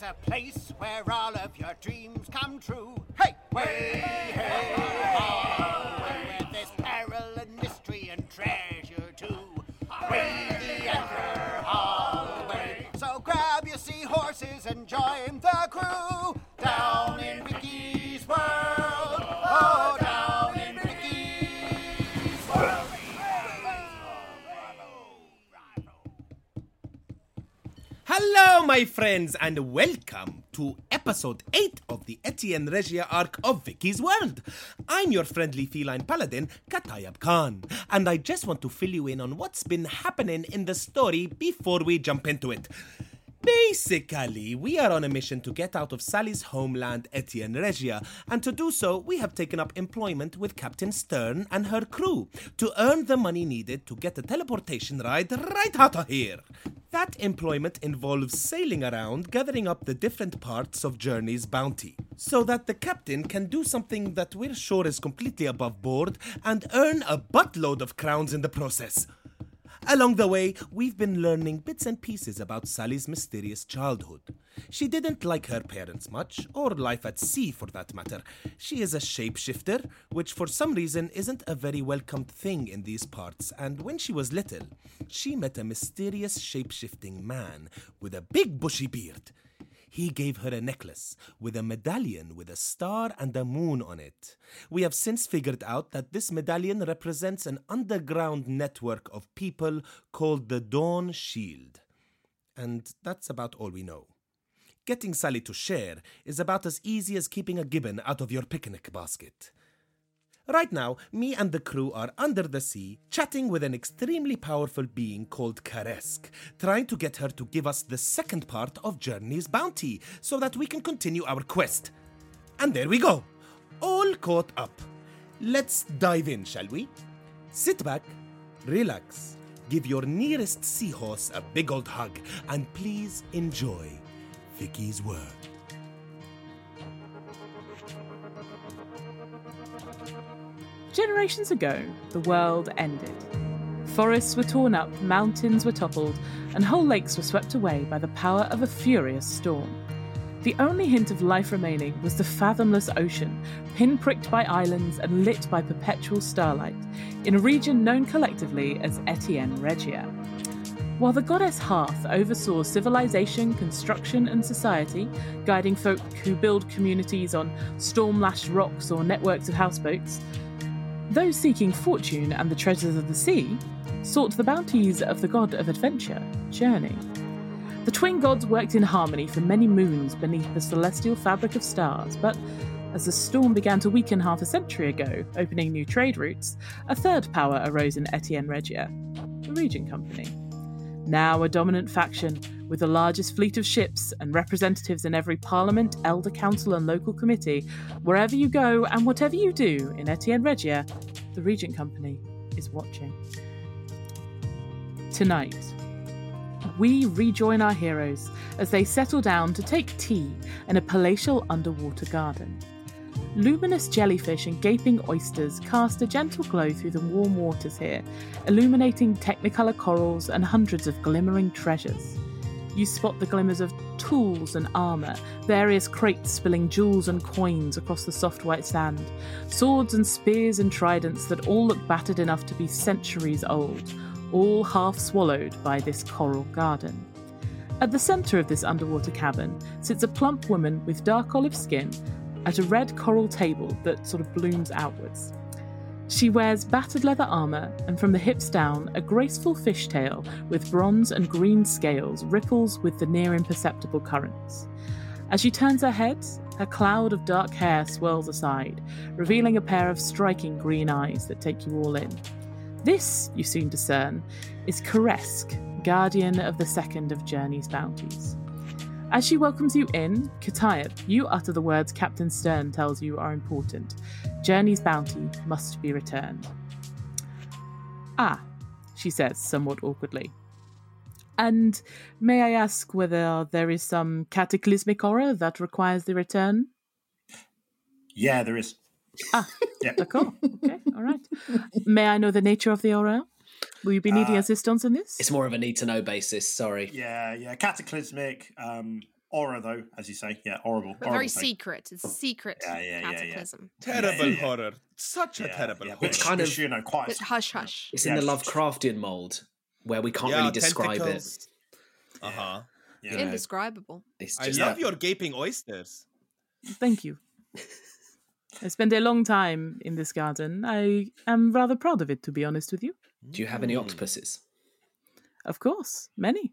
There's a place where all of your dreams come true. Hey, way, hey, ho, where there's peril and mystery and treasure too. Way the anchor hallway. So grab your seahorses and join the crew down Hello, my friends, and welcome to episode 8 of the Etienne Regia arc of Vicky's World. I'm your friendly feline paladin, Katayab Khan, and I just want to fill you in on what's been happening in the story before we jump into it. Basically, we are on a mission to get out of Sally's homeland, Etienne Regia, and to do so, we have taken up employment with Captain Stern and her crew to earn the money needed to get a teleportation ride right out of here. That employment involves sailing around, gathering up the different parts of Journey's bounty, so that the captain can do something that we're sure is completely above board and earn a buttload of crowns in the process. Along the way, we've been learning bits and pieces about Sally's mysterious childhood. She didn't like her parents much, or life at sea for that matter. She is a shapeshifter, which for some reason isn't a very welcomed thing in these parts, and when she was little, she met a mysterious shapeshifting man with a big bushy beard. He gave her a necklace with a medallion with a star and a moon on it. We have since figured out that this medallion represents an underground network of people called the Dawn Shield. And that's about all we know. Getting Sally to share is about as easy as keeping a gibbon out of your picnic basket. Right now, me and the crew are under the sea, chatting with an extremely powerful being called Karesk, trying to get her to give us the second part of Journey's bounty so that we can continue our quest. And there we go, all caught up. Let's dive in, shall we? Sit back, relax, give your nearest seahorse a big old hug, and please enjoy Vicky's World. Generations ago, the world ended. Forests were torn up, mountains were toppled, and whole lakes were swept away by the power of a furious storm. The only hint of life remaining was the fathomless ocean, pinpricked by islands and lit by perpetual starlight, in a region known collectively as Etienne Regia. While the goddess Hearth oversaw civilization, construction, and society, guiding folk who build communities on storm lashed rocks or networks of houseboats, those seeking fortune and the treasures of the sea sought the bounties of the god of adventure, Journey. The twin gods worked in harmony for many moons beneath the celestial fabric of stars, but as the storm began to weaken half a century ago, opening new trade routes, a third power arose in Etienne Regia, the Regent Company. Now a dominant faction, with the largest fleet of ships and representatives in every parliament, elder council, and local committee, wherever you go and whatever you do in Etienne Regia, the Regent Company is watching. Tonight, we rejoin our heroes as they settle down to take tea in a palatial underwater garden. Luminous jellyfish and gaping oysters cast a gentle glow through the warm waters here, illuminating technicolor corals and hundreds of glimmering treasures. You spot the glimmers of tools and armour, various crates spilling jewels and coins across the soft white sand, swords and spears and tridents that all look battered enough to be centuries old, all half swallowed by this coral garden. At the centre of this underwater cabin sits a plump woman with dark olive skin at a red coral table that sort of blooms outwards. She wears battered leather armour, and from the hips down, a graceful fishtail with bronze and green scales ripples with the near imperceptible currents. As she turns her head, her cloud of dark hair swirls aside, revealing a pair of striking green eyes that take you all in. This, you soon discern, is Karesk, guardian of the second of Journey's bounties. As she welcomes you in, Katayab, you utter the words Captain Stern tells you are important. Journey's bounty must be returned. Ah, she says somewhat awkwardly. And may I ask whether there is some cataclysmic horror that requires the return? Yeah, there is. Ah, Yeah. d'accord. Okay, all right. May I know the nature of the horror? Will you be needing Uh, assistance in this? It's more of a need to know basis. Sorry. Yeah, yeah. Cataclysmic. Um, aura, though, as you say. Yeah, horrible. But horrible very thing. secret. It's a secret Yeah, yeah, yeah, yeah. cataclysm. Terrible yeah, yeah. horror. Such a terrible yeah, horror. which kind of- you know, quite. But hush, hush. It's in the Lovecraftian mold where we can't Yeah, really describe tentacles. Uh huh. yeah. know. Indescribable. it. It's I just love your gaping oysters. Thank you. I spent a long time in this garden. I am rather proud of it, to be honest with you. Do you have any octopuses? Of course, many.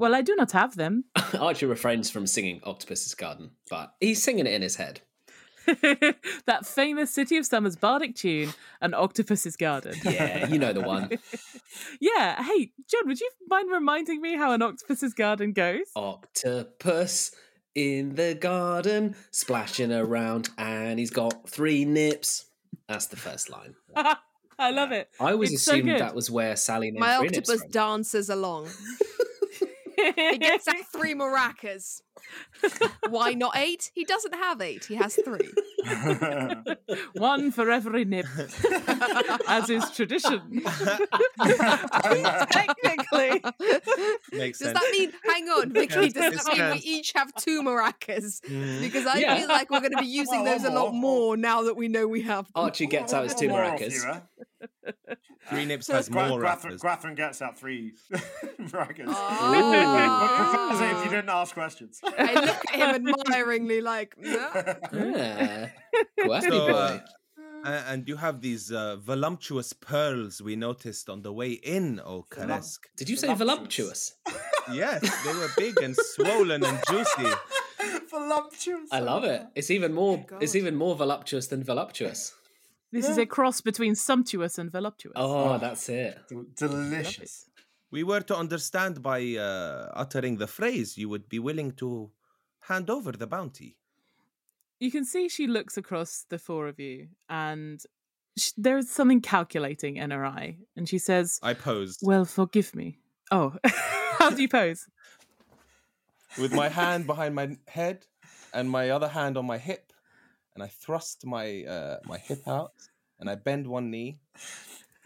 Well, I do not have them. Archie refrains from singing Octopus's Garden, but he's singing it in his head. that famous City of Summers bardic tune, An Octopus's Garden. Yeah, you know the one. yeah. Hey, John, would you mind reminding me how An Octopus's Garden goes? Octopus in the garden, splashing around, and he's got three nips. That's the first line. I love it. I always It's assumed good. that was where Sally My three nips octopus from. dances along. He gets out three maracas. Why not eight? He doesn't have eight. He has three. One for every nip, as is tradition. Technically. Makes Does sense. that mean, hang on, Vicky, does that mean we each have two maracas? Mm. Because I Yeah. feel like we're going to be using Well, those a lot more. more now that we know we have them. Archie gets out his two maracas. Three nips So has Gra- more Gwathryn, rappers. Gets out three maracas. As if you didn't ask questions. I look at him admiringly like, no. Yeah. Quirky So, boy. uh, and you have these uh, voluptuous pearls we noticed on the way in, O Karesk. Did you say voluptuous? yes, they were big and swollen and juicy. Voluptuous. I love it. It's even more. It's even more voluptuous than voluptuous. This is a cross between sumptuous and voluptuous. Oh, that's it. Del- Delicious. We were to understand by uh, uttering the phrase you would be willing to hand over the bounty. You can see she looks across the four of you, and sh- there is something calculating in her eye. And she says, I posed Well, forgive me. Oh, how do you pose? with my hand behind my head and my other hand on my hip, and I thrust my uh, my hip out and I bend one knee.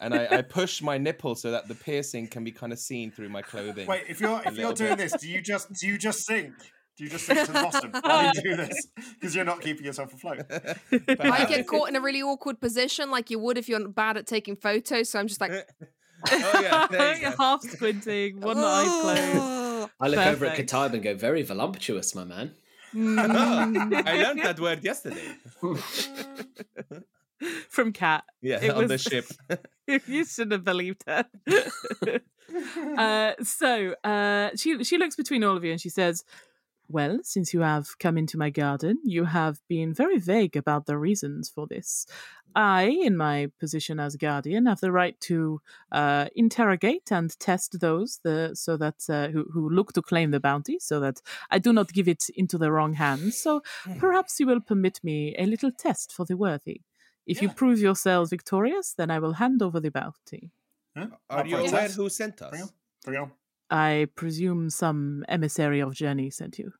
And I, I push my nipple so that the piercing can be kind of seen through my clothing. Wait, if you're if you're doing bit. this, do you just do you just sink? Do you just sink to the bottom while you do this? Because you're not keeping yourself afloat. I get caught in a really awkward position like you would if you're bad at taking photos. So I'm just like, oh yeah, there you go. Half squinting, one eye closed. "Oh." I look over at Perfect. And go, "Very voluptuous, my man." Mm. I learned that word yesterday. From Cat. Yeah, It on the was- ship. you should have believed her. uh, so uh, she she looks between all of you and she says, "Well, since you have come into my garden, you have been very vague about the reasons for this. I, in my position as guardian, have the right to uh, interrogate and test those the, so that uh, who, who look to claim the bounty, so that I do not give it into the wrong hands. So perhaps you will permit me a little test for the worthy." If you prove yourselves victorious, then I will hand over the bounty. Huh? Are you aware who sent us? Bring on. Bring on. I presume some emissary of Journey sent you.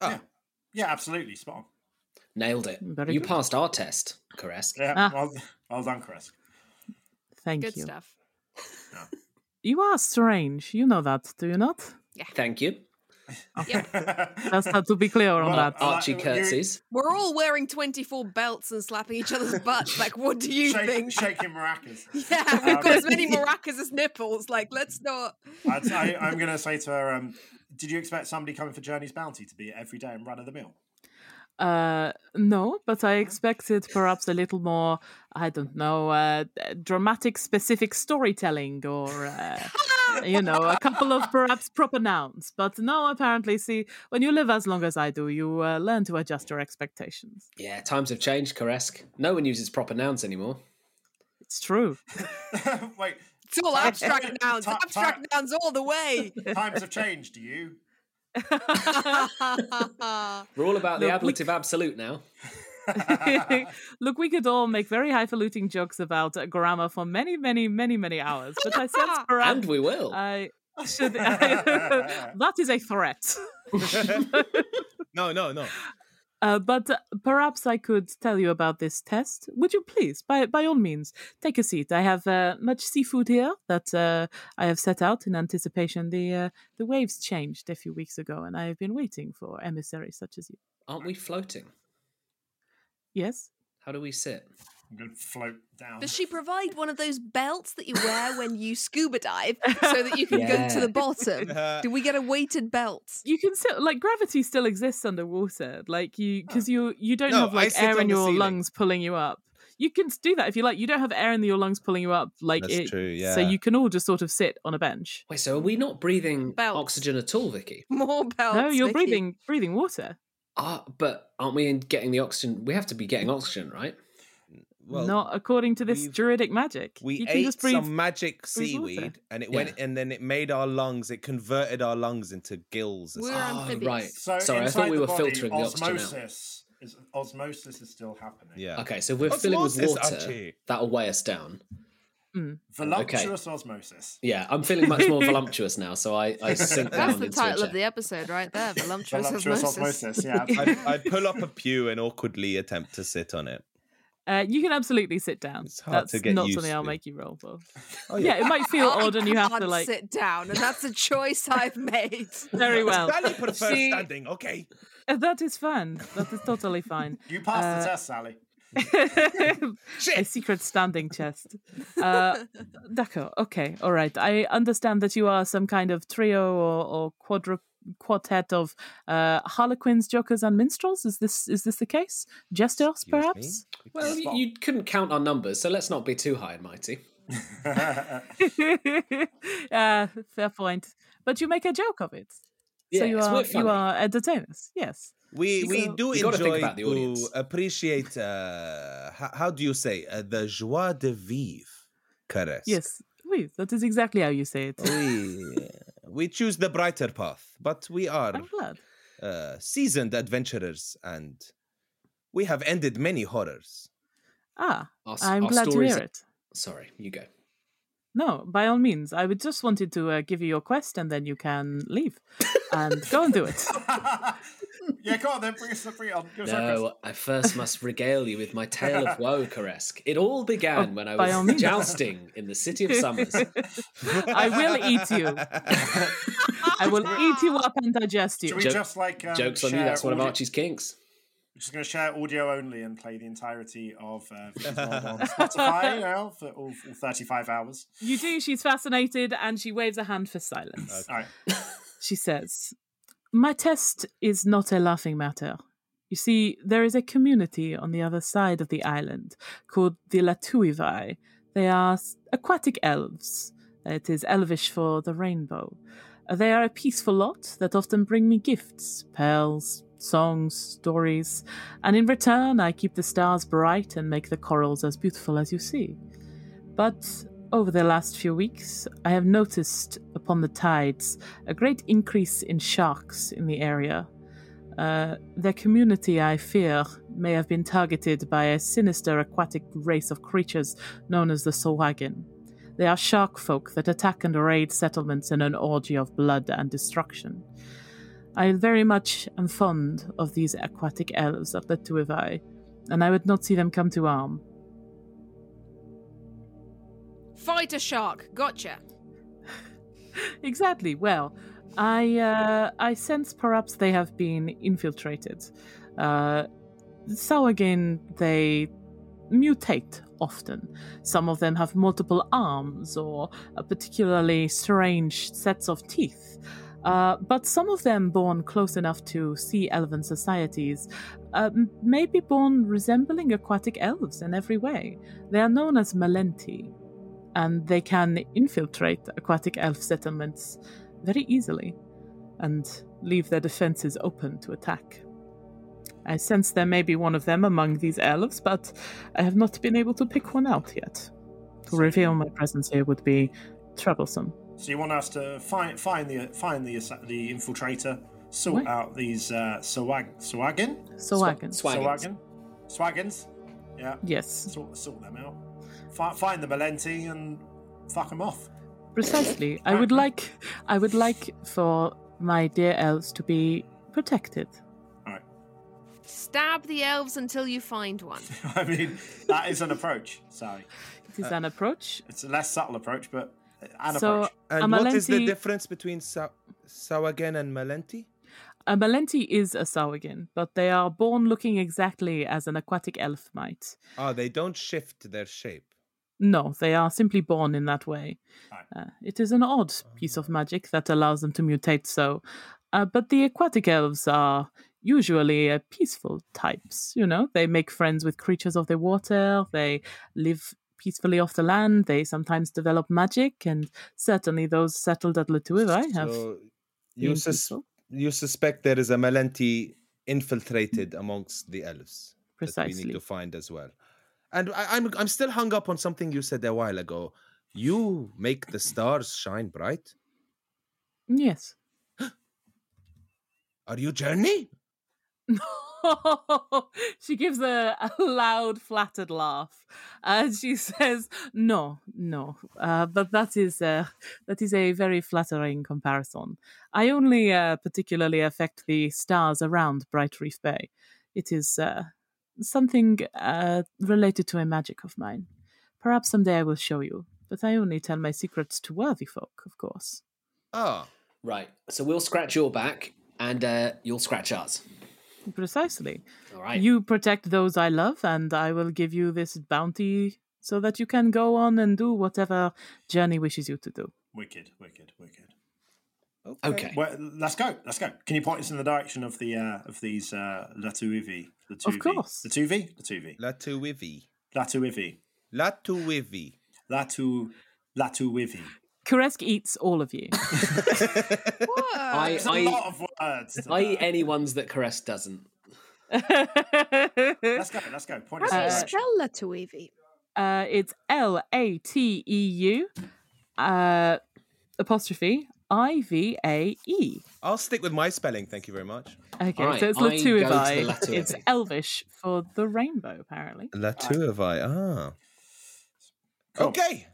Ah, Yeah, absolutely. Spot on. Nailed it. Very you good. passed our test, Karesk. Yeah, Ah. well, well done, Chris. Thank Good you. Good stuff. You are strange. You know that, do you not? Yeah. Thank you. Just have to be clear on Well, that. Archie you- curtsies. We're all wearing 24 belts and slapping each other's butts. Like, what do you Shake, think? shaking maracas. Yeah, we've got as many maracas as nipples. Like, let's not. I'd, I, I'm going to say to her, um, did you expect somebody coming for Journey's Bounty to be every day and run of the mill? Uh, no, but I expected perhaps a little more, I don't know, uh, dramatic, specific storytelling or, uh, you know, a couple of perhaps proper nouns. But no, apparently, see, when you live as long as I do, you uh, learn to adjust your expectations. Yeah, times have changed, Karesk. No one uses proper nouns anymore. It's true. Wait, It's all abstract ti- nouns. ti- Abstract nouns all the way. times have changed, do you? We're all about the Look, we- ablative absolute now. Look, we could all make very highfalutin jokes about uh, grammar for many, many, many, many hours. But I sense perhaps And we will. I should. that is a threat. No, no, no. Uh, but uh, perhaps I could tell you about this test. Would you please, by by all means, take a seat? I have uh, much seafood here that uh, I have set out in anticipation. The uh, the waves changed a few weeks ago, and I have been waiting for emissaries such as you. Aren't we floating? Yes. How do we sit? I'm going to float down. Does she provide one of those belts that you wear when you scuba dive so that you can go to the bottom? Do we get a weighted belt? You can still like gravity still exists underwater, like you because you you don't No, have like air in your ceiling. lungs pulling you up. You can do that if you like. You don't have air in your lungs pulling you up, like That's it, true, yeah. So you can all just sort of sit on a bench. Wait, so are we not breathing Belts. oxygen at all, Vicky? More belts. no, you're Vicky. breathing breathing water. Ah, but aren't we in getting the oxygen? We have to be getting oxygen, right? Well, Not according to this druidic magic. we you can ate just breathe. some magic seaweed, and it Yeah. went, and then it made our lungs. It converted our lungs into gills. We're. Oh, amphibious. right. So Sorry, I thought we were body, filtering the oxygen out. osmosis Is, osmosis is still happening. Yeah. Okay, so if we're filling with water. Archie. That'll weigh us down. Voluptuous osmosis. Yeah, I'm feeling much more voluptuous now, so I, I sink down That's the into title of the episode right there. Voluptuous, Voluptuous osmosis. osmosis, yeah. I'd, I'd pull up a pew and awkwardly attempt to sit on it. Uh, you can absolutely sit down. It's hard That's to get not used something I'll make you roll for. Oh, yeah. it might feel I odd, and you have to like sit down, and that's a choice I've made. very well. Sally prefers See- standing. Okay. Uh, That is fine. That is totally fine. You passed Uh, the test, Sally. a secret standing chest. Uh, D'accord. Okay. All right. I understand that you are some kind of trio or, or quadru- quartet of uh, harlequins, jokers, and minstrels. Is this is this the case? Jesters, Excuse perhaps. Well, you, you couldn't count our numbers, so let's not be too high and mighty. uh, fair point. But you make a joke of it. so you are you are entertainers. Yes. We we gotta- do you gotta think enjoy about the to audience. appreciate. Uh, how, how do you say uh, the joie de vivre? Caress. Yes. Oui, that is exactly how you say it. We we choose the brighter path, but we are uh, seasoned adventurers, and we have ended many horrors. Ah, Our s- I'm our glad to hear it. Sorry, you go. No, by all means. I would just wanted to uh, give you your quest, and then you can leave and go and do it. yeah, go on then, bring us bring it on. Give No, I first must regale you with my tale of woe, Karesk. It all began Oh, when I was jousting in the city of Summers. I will eat you. I will eat you up and digest you. Should we Joke- just like um, Joke's on you, share that's one of Archie's kinks. We're just going to share audio only and play the entirety of uh, on Spotify you know, for all, all 35 hours. You do. She's fascinated, and she waves a hand for silence. All right. She says, My test is not a laughing matter. You see, there is a community on the other side of the island called the Latuivai. They are aquatic elves. It is elvish for the rainbow. They are a peaceful lot that often bring me gifts, pearls, songs, stories, and in return I keep the stars bright and make the corals as beautiful as you see. But over the last few weeks, I have noticed upon the tides a great increase in sharks in the area. Uh, their community, I fear, may have been targeted by a sinister aquatic race of creatures known as the Sahuagin. They are shark folk that attack and raid settlements in an orgy of blood and destruction. I very much am fond of these aquatic elves of the Tuivai, and I would not see them come to harm. Fight a shark. Gotcha. Exactly. Well, I uh, I sense perhaps they have been infiltrated. Uh, so again, they mutate often. Some of them have multiple arms or a particularly strange sets of teeth. Uh, but some of them born close enough to sea elven societies uh, may be born resembling aquatic elves in every way. They are known as Malenti, and they can infiltrate aquatic elf settlements very easily and leave their defenses open to attack. I sense there may be one of them among these elves, but I have not been able to pick one out yet. To reveal my presence here would be troublesome. So you want us to find find the find the the infiltrator, sort What? out these uh, swag swagin Swaggin. Swaggins. swagin swaggins, yeah. Yes, Sort sort them out. Fi- find the Malenti and fuck them off. precisely. I would like I would like for my dear elves to be protected. All right. Stab the elves until you find one. I mean, that is an approach. Sorry, It is uh, an approach. it's a less subtle approach, but an So approach. a And what is the difference between Sa- Sawagen and Malenti? A Malenti is a Sahuagin, but they are born looking exactly as an aquatic elf might. Oh, they don't shift their shape. No, they are simply born in that way. Uh, it is an odd piece of magic that allows them to mutate so. Uh, but the aquatic elves are usually uh, peaceful types. You know, they make friends with creatures of the water, they live peacefully off the land, they sometimes develop magic, and certainly those settled at Latuivai have. So you, sus- you suspect there is a Malenti infiltrated amongst the elves that we need to find as well. And I, I'm I'm still hung up on something you said a while ago. You make the stars shine bright. Yes. Are you Journey? she gives a, a loud, flattered laugh, and she says, "No, no, uh, but that is uh, that is a very flattering comparison. I only uh, particularly affect the stars around Bright Reef Bay. It is uh, something uh, related to a magic of mine. Perhaps someday I will show you, but I only tell my secrets to worthy folk, of course." Ah, Right. So we'll scratch your back and uh, you'll scratch ours. Precisely. All right. You protect those I love, and I will give you this bounty so that you can go on and do whatever Journey wishes you to do. Wicked, wicked, wicked. Okay. Well, let's go. Let's go. Can you point us in the direction of the uh, of these uh, Latuivi? The Of course. The two V. The two V. Latuivi. Latuivi. Latuivi. Latu. Latuivi. Karesk eats all of you. I, There's a I, lot of words. I eat any ones that Caress doesn't. Let's go. Let's go. Point us in How the do you spell Latuivi? uh, it's L A T E U uh, apostrophe I V A E. I'll stick with my spelling. Thank you very much. Okay, Alright, so it's I go to the Latuivai. Latuivai. It's Elvish for the rainbow, apparently. Latuivi. Ah. Cool. Okay.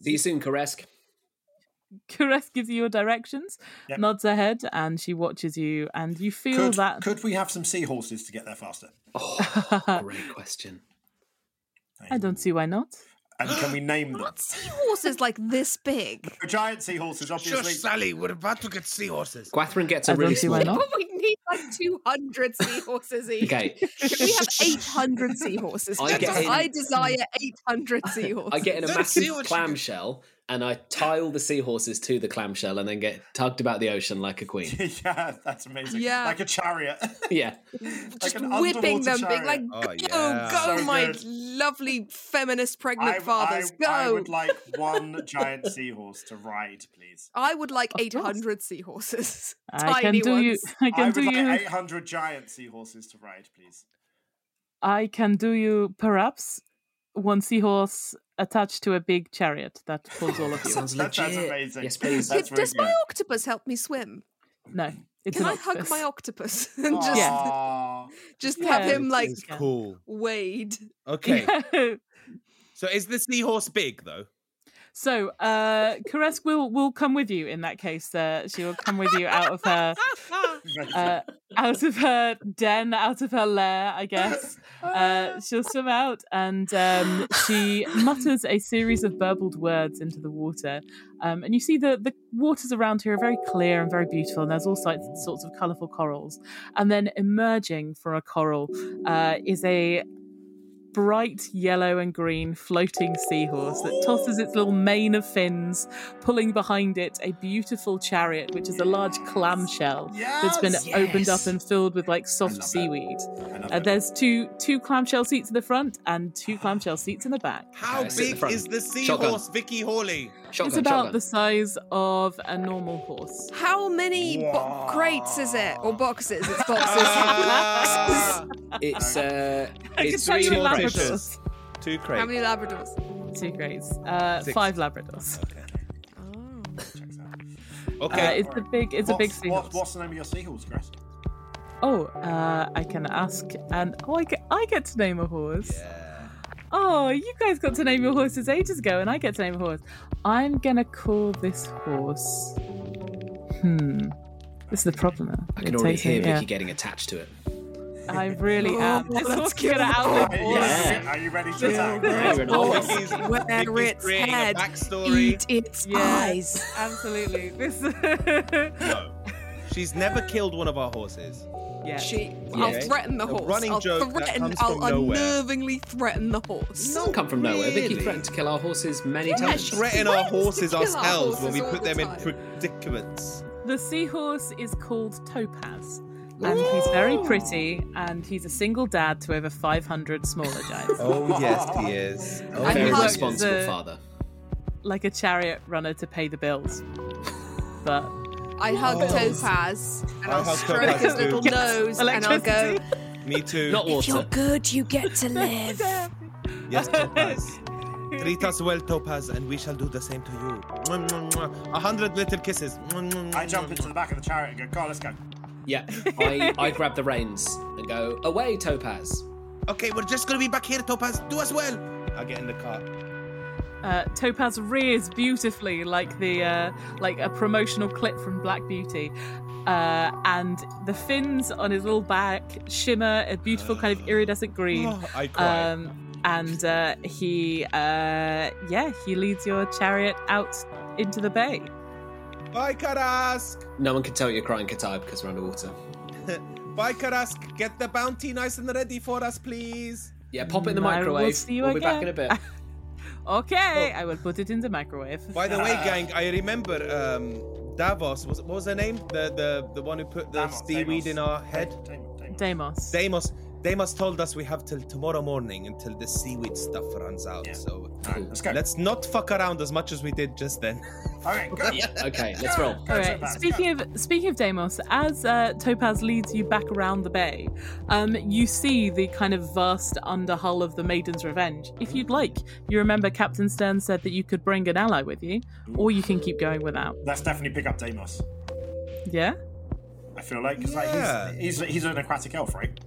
See you soon, Caress. Karesk gives you your directions, Yep. nods her head, and she watches you, and you feel Could, that could we have some seahorses to get there faster? Oh, great question. I don't see why not. And can we name them? Aren't seahorses like this big? Giant seahorses, obviously. Sally. We're about to get seahorses. Gwathryn gets I a don't really see why small. not. But we need like 200 seahorses each. Okay. Can we have 800 seahorses? I get in- I desire 800 seahorses. I get in a Let's massive see what you clamshell and I tie all the seahorses to the clamshell and then get tugged about the ocean like a queen. yeah, that's amazing. Yeah. Like a chariot. Yeah. Just an whipping underwater them, being like, chariot. go, Oh, yeah. go, So my good. lovely feminist pregnant I, fathers, I, go. I would like one giant seahorse to ride, please. I would like Of course. 800 seahorses. I Tiny can do ones. you. I I can would do like you. 800 giant seahorses to ride, please. I can do you perhaps one seahorse attached to a big chariot that pulls all of you. Sounds That sounds amazing. Yes, please. That's Did- Does very my good. octopus help me swim? No, it's Can an I hug my octopus and just, Aw. just Yeah, have him like cool. wade? Okay. So is the seahorse big though? so, uh, Caress will will come with you in that case. Uh, she will come with you out of her Amazing. Uh, out of her den, out of her lair, I guess. Uh, she'll swim out and um, she mutters a series of burbled words into the water. Um, and you see the, the waters around here are very clear and very beautiful, and there's all sorts, sorts of colourful corals. And then emerging from a coral uh, is a bright yellow and green floating seahorse that tosses its little mane of fins, pulling behind it a beautiful chariot, which is a large clamshell that's been Yes. opened up and filled with like soft seaweed. Uh, there's two two clamshell seats in the front and two clamshell seats in the back. How Okay, sit the big is the Shotgun. seahorse, Vicky Hawley? Shotgun, it's about shotgun. the size of a normal horse. How many bo- crates is it? Or boxes? It's boxes. It's uh, I can it's tell you three small Labradors. fishes. Two How many Labradors? Two crates. Uh, Six. five Labradors. Oh. Okay. Uh, it's a big. It's a big seahorse. What's, what's the name of your seahorse, Chris? Oh, uh, I can ask, and oh, I get, I get to name a horse. Oh, you guys got to name your horses ages ago, and I get to name a horse. I'm gonna call this horse. Hmm. This is the problem. now. I It can already takes me- hear yeah. Vicky getting attached to it. I really Oh, am. This let's horse is gonna it outlive on. all of Yeah. Are you ready to Yeah. attack? Yeah, we're not- Vicky's- where Vicky's its head eat its Yeah. eyes. Absolutely. This. No. She's never killed one of our horses. Yeah. She, Yeah. I'll threaten the A horse. running I'll joke that threaten. comes I'll from nowhere. unnervingly threaten the horse. Not come from nowhere. Vicky Really? threatened to kill our horses many Yeah, times. she- Threaten our threatens to horses kill our ourselves when we put all them the in predicaments. The seahorse is called Topaz. And he's very pretty, and he's a single dad to over 500 smaller giants. Oh yes, he is. Oh, he Very works responsible a- father. like a chariot runner to pay the bills. But Oh. I hug Oh. Topaz and I I'll hug stroke Topaz his too. little Yes, nose and I'll go. electricity. Me too. Not If you're water. good, you get to live. Yes, Topaz. Treat us well, Topaz, and we shall do the same to you. Mwah, mwah, mwah. A hundred little kisses. Mwah, mwah, I mwah, jump mwah. into the back of the chariot and go, "Go on, let's go." Yeah, I, I grab the reins and go away, Topaz. Okay, we're just gonna be back here, Topaz. Do us well. I get in the car. Uh, Topaz rears beautifully, like the uh, like a promotional clip from Black Beauty, uh, and the fins on his little back shimmer a beautiful kind of iridescent green. Oh, I cry. Um, and uh, he, uh, yeah, he leads your chariot out into the bay. Bye, Karesk. No one can tell you're crying, Katai, because we're underwater. Bye, Karesk. Get the bounty nice and ready for us, please. Yeah, pop it in the I will microwave. see you we'll be back in a bit. Okay, I will put it in the microwave. By the way, gang, I remember um, Davos. Was, what was her name? The the the one who put the Damos, seaweed Damos. in our head. Damos, Damos. Deimos. Deimos. Deimos told us we have till tomorrow morning until the seaweed stuff runs out. Yeah. So All right, let's go. let's not fuck around as much as we did just then. Okay, go. Okay, let's roll. All right. Topaz, Speaking go. of speaking of Deimos, as uh, Topaz leads you back around the bay, um, you see the kind of vast underhull of the Maiden's Revenge. If you'd like, you remember Captain Stern said that you could bring an ally with you, or you can keep going without. Let's definitely pick up Deimos. Yeah, I feel like because Yeah. like, he's, he's he's an aquatic elf, right?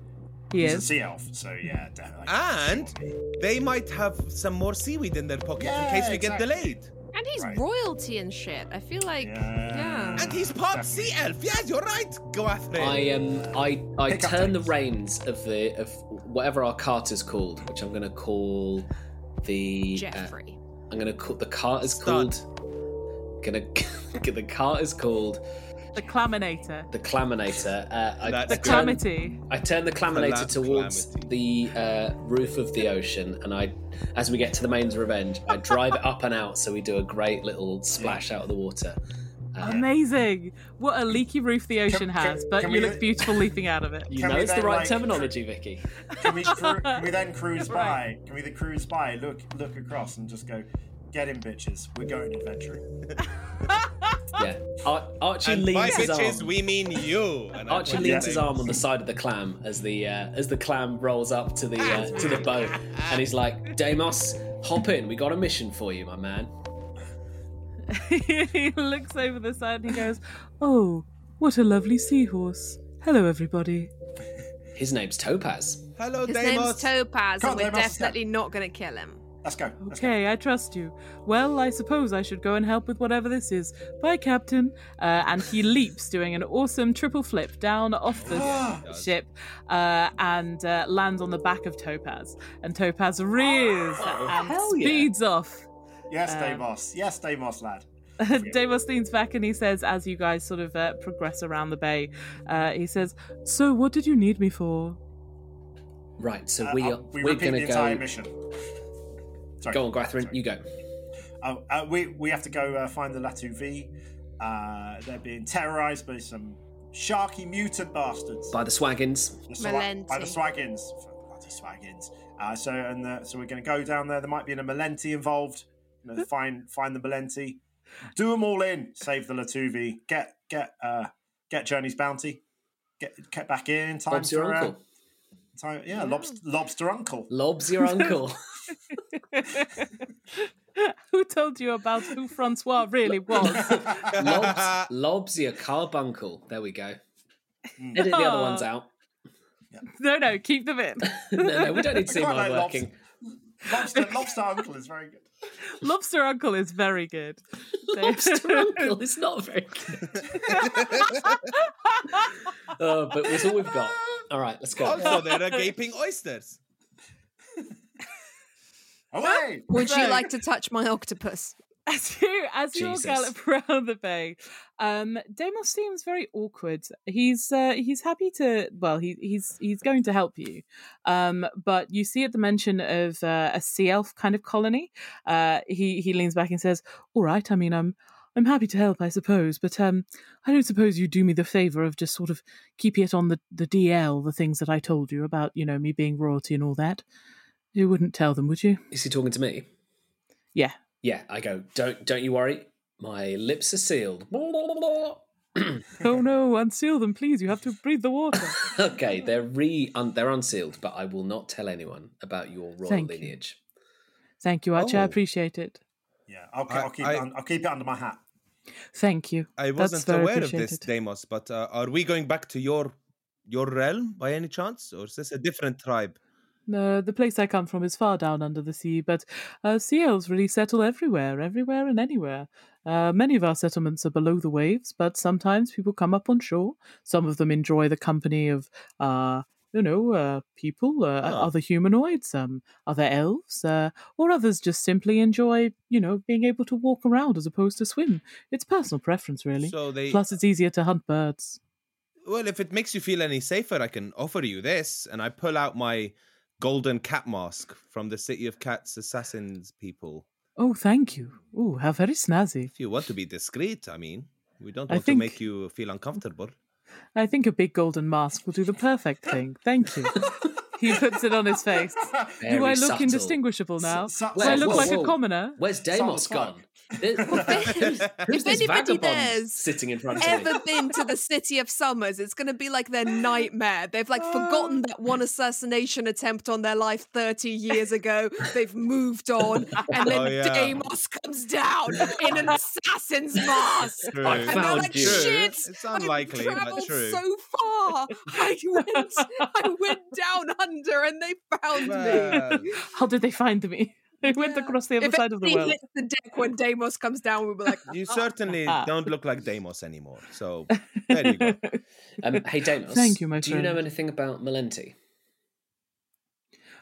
He he's a sea elf, so yeah, definitely. And they might have some more seaweed in their pocket in Yeah, case we exactly. get delayed. And he's Right. royalty and shit. I feel like, Yeah. yeah. And he's part Definitely. sea elf. Yes, you're right. Go after him. I um I I Pick up turn the things. reins of the of whatever our cart is called, which I'm going to call the uh, Jeffrey. I'm going to call the cart is Stud. called. Gonna the cart is called The Claminator. the Claminator. Uh, I, The I turn, I turn the Claminator towards Calamity. the uh, roof of the ocean, and I, as we get to the Maiden's Revenge, I drive it up and out, so we do a great little splash out of the water. Uh, Amazing! What a leaky roof the ocean can- has, but can you we- look beautiful leaping out of it. you know we it's the right like- terminology, Vicky. Can we, cru- can we then cruise by? Can we then cruise by? Look, look across, and just go. Get in, bitches. We're going adventuring. Yeah, Ar- Archie and by leans his bitches, arm. we mean you. And Archie leans at his arm on the side of the clam as the uh, as the clam rolls up to the uh, to the boat, and he's like, "Deimos, hop in. We got a mission for you, my man." he looks over the side and he goes, Oh, what a lovely seahorse. Hello, everybody. His name's Topaz. Hello, His Deimos. name's Topaz, Come and on, we're Deimos, definitely not going to kill him. Let's go. Let's go. Okay, I trust you. Well, I suppose I should go and help with whatever this is. Bye, Captain. Uh, and he leaps, doing an awesome triple flip down off the ship uh, and uh, lands on the back of Topaz. And Topaz rears and hell yeah. speeds off. Yes, Um, Deimos. Yes, Deimos, lad. Davos leans back and he says, as you guys sort of uh, progress around the bay, uh, he says, So, what did you need me for? Right, so Uh, we uh, are we we're gonna go. mission. Sorry. Go on, Gwathryn, you go. Oh, uh, we we have to go uh, find the Latu V. Uh, they're being terrorized by some sharky mutant bastards. By the Swaggins. The swa- by the Malenti. Swaggins. Bloody Swaggins. Uh, so and the, so we're going to go down there. There might be a Malenti involved. You know, find find the Malenti. Do them all in. Save the Latuvi. Get get uh, get Journey's bounty. Get get back in in time Bob's your for uh, uncle. time. Yeah, lobster, lobster uncle. Lob's your uncle. who told you about who Francois really was? Lob's, Lob's your carbuncle. There we go. Hmm. Edit the other ah. ones out. no, no, keep them in. No, no, we don't need to see Quite mine like lobster. working. Lobster, lobster uncle is very good. Lobster Uncle is very good. Lobster uncle is not very good. oh, but it's all we've got. All right, let's go. Also, there are gaping oysters. Away! Would you like to touch my octopus? As you as you all Jesus. gallop around the bay, um, Deimos seems very awkward. He's uh, he's happy to well, he he's he's going to help you, um, but you see at the mention of uh, a sea elf kind of colony, uh, he he leans back and says, "All right, I mean, I'm I'm happy to help, I suppose, but um, I don't suppose you do me the favor of just sort of keeping it on the the DL, the things that I told you about, you know, me being royalty and all that. You wouldn't tell them, would you? Is he talking to me? Yeah." Yeah, I go. Don't don't you worry. My lips are sealed. oh no, unseal them, please. You have to breathe the water. okay, they're re un- they're unsealed, but I will not tell anyone about your royal Thank you. lineage. Thank you, Archie. I Oh. appreciate it. Yeah, I'll, I- I'll keep I- it. Un- I'll keep it under my hat. Thank you. I That's wasn't very aware of this, appreciated. Deimos, but uh, are we going back to your your realm by any chance, or is this a different tribe? Uh, the place I come from is far down under the sea, but uh, sea elves really settle everywhere, everywhere and anywhere. Uh, many of our settlements are below the waves, but sometimes people come up on shore. Some of them enjoy the company of, uh, you know, uh, people, uh, Ah. other humanoids, um, other elves, uh, or others just simply enjoy, you know, being able to walk around as opposed to swim. It's personal preference, really. So they Plus, it's easier to hunt birds. well, if it makes you feel any safer, I can offer you this, and I pull out my golden cat mask from the City of Cats assassins people. Oh, thank you. Oh, how very snazzy. If you want to be discreet, I mean, we don't want think- to make you feel uncomfortable. I think a big golden mask will do the perfect thing. Thank you. he puts it on his face. do I look subtle. indistinguishable now? su- do I look whoa, like whoa. a commoner? Where's Deimos gone? There- Who's if this anybody vagabond there's sitting in front of ever me? been to the city of summers, it's going to be like their nightmare. They've like forgotten that one oh. assassination attempt on their life 30 years ago. They've moved on, and then Oh, yeah. Deimos comes down in an assassin's mask. True. I And they're found like, you. shit! It's I've unlikely, but traveled true. so far. I went, I went down under, and they found me. How did they find me? They went Yeah. across the other If side of the anything world. hits the deck when Deimos comes down, we'll be like, you certainly don't look like Deimos anymore. So there you go. Um, hey, Deimos. Thank you, my Do you know anything about Malenti?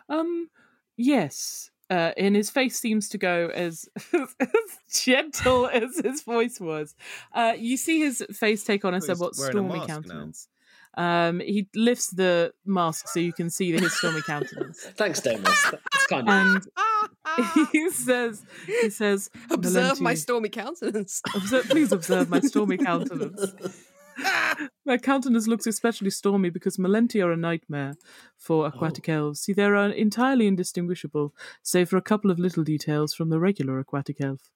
Um, yes. Uh, and his face seems to go as, as gentle as his voice was. Uh, you see his face take on a somewhat wearing a stormy countenance. Um, he lifts the mask so you can see the his stormy countenance, Thanks, Deimos. That's kind of. and he says, "He says, observe my stormy countenance. Observe, please observe my stormy countenance. my countenance looks especially stormy because Malenti are a nightmare for aquatic elves. See, they are entirely indistinguishable, save for a couple of little details from the regular aquatic elf.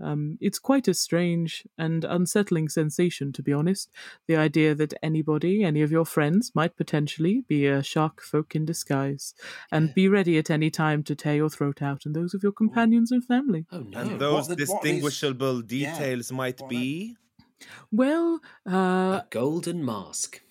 Um, it's quite a strange and unsettling sensation, to be honest. The idea that anybody, any of your friends, might potentially be a shark folk in disguise, and be ready at any time to tear your throat out, and those of your companions and family. Oh no! And those the- what these- distinguishable Yeah. details might be. Well, uh, a golden mask.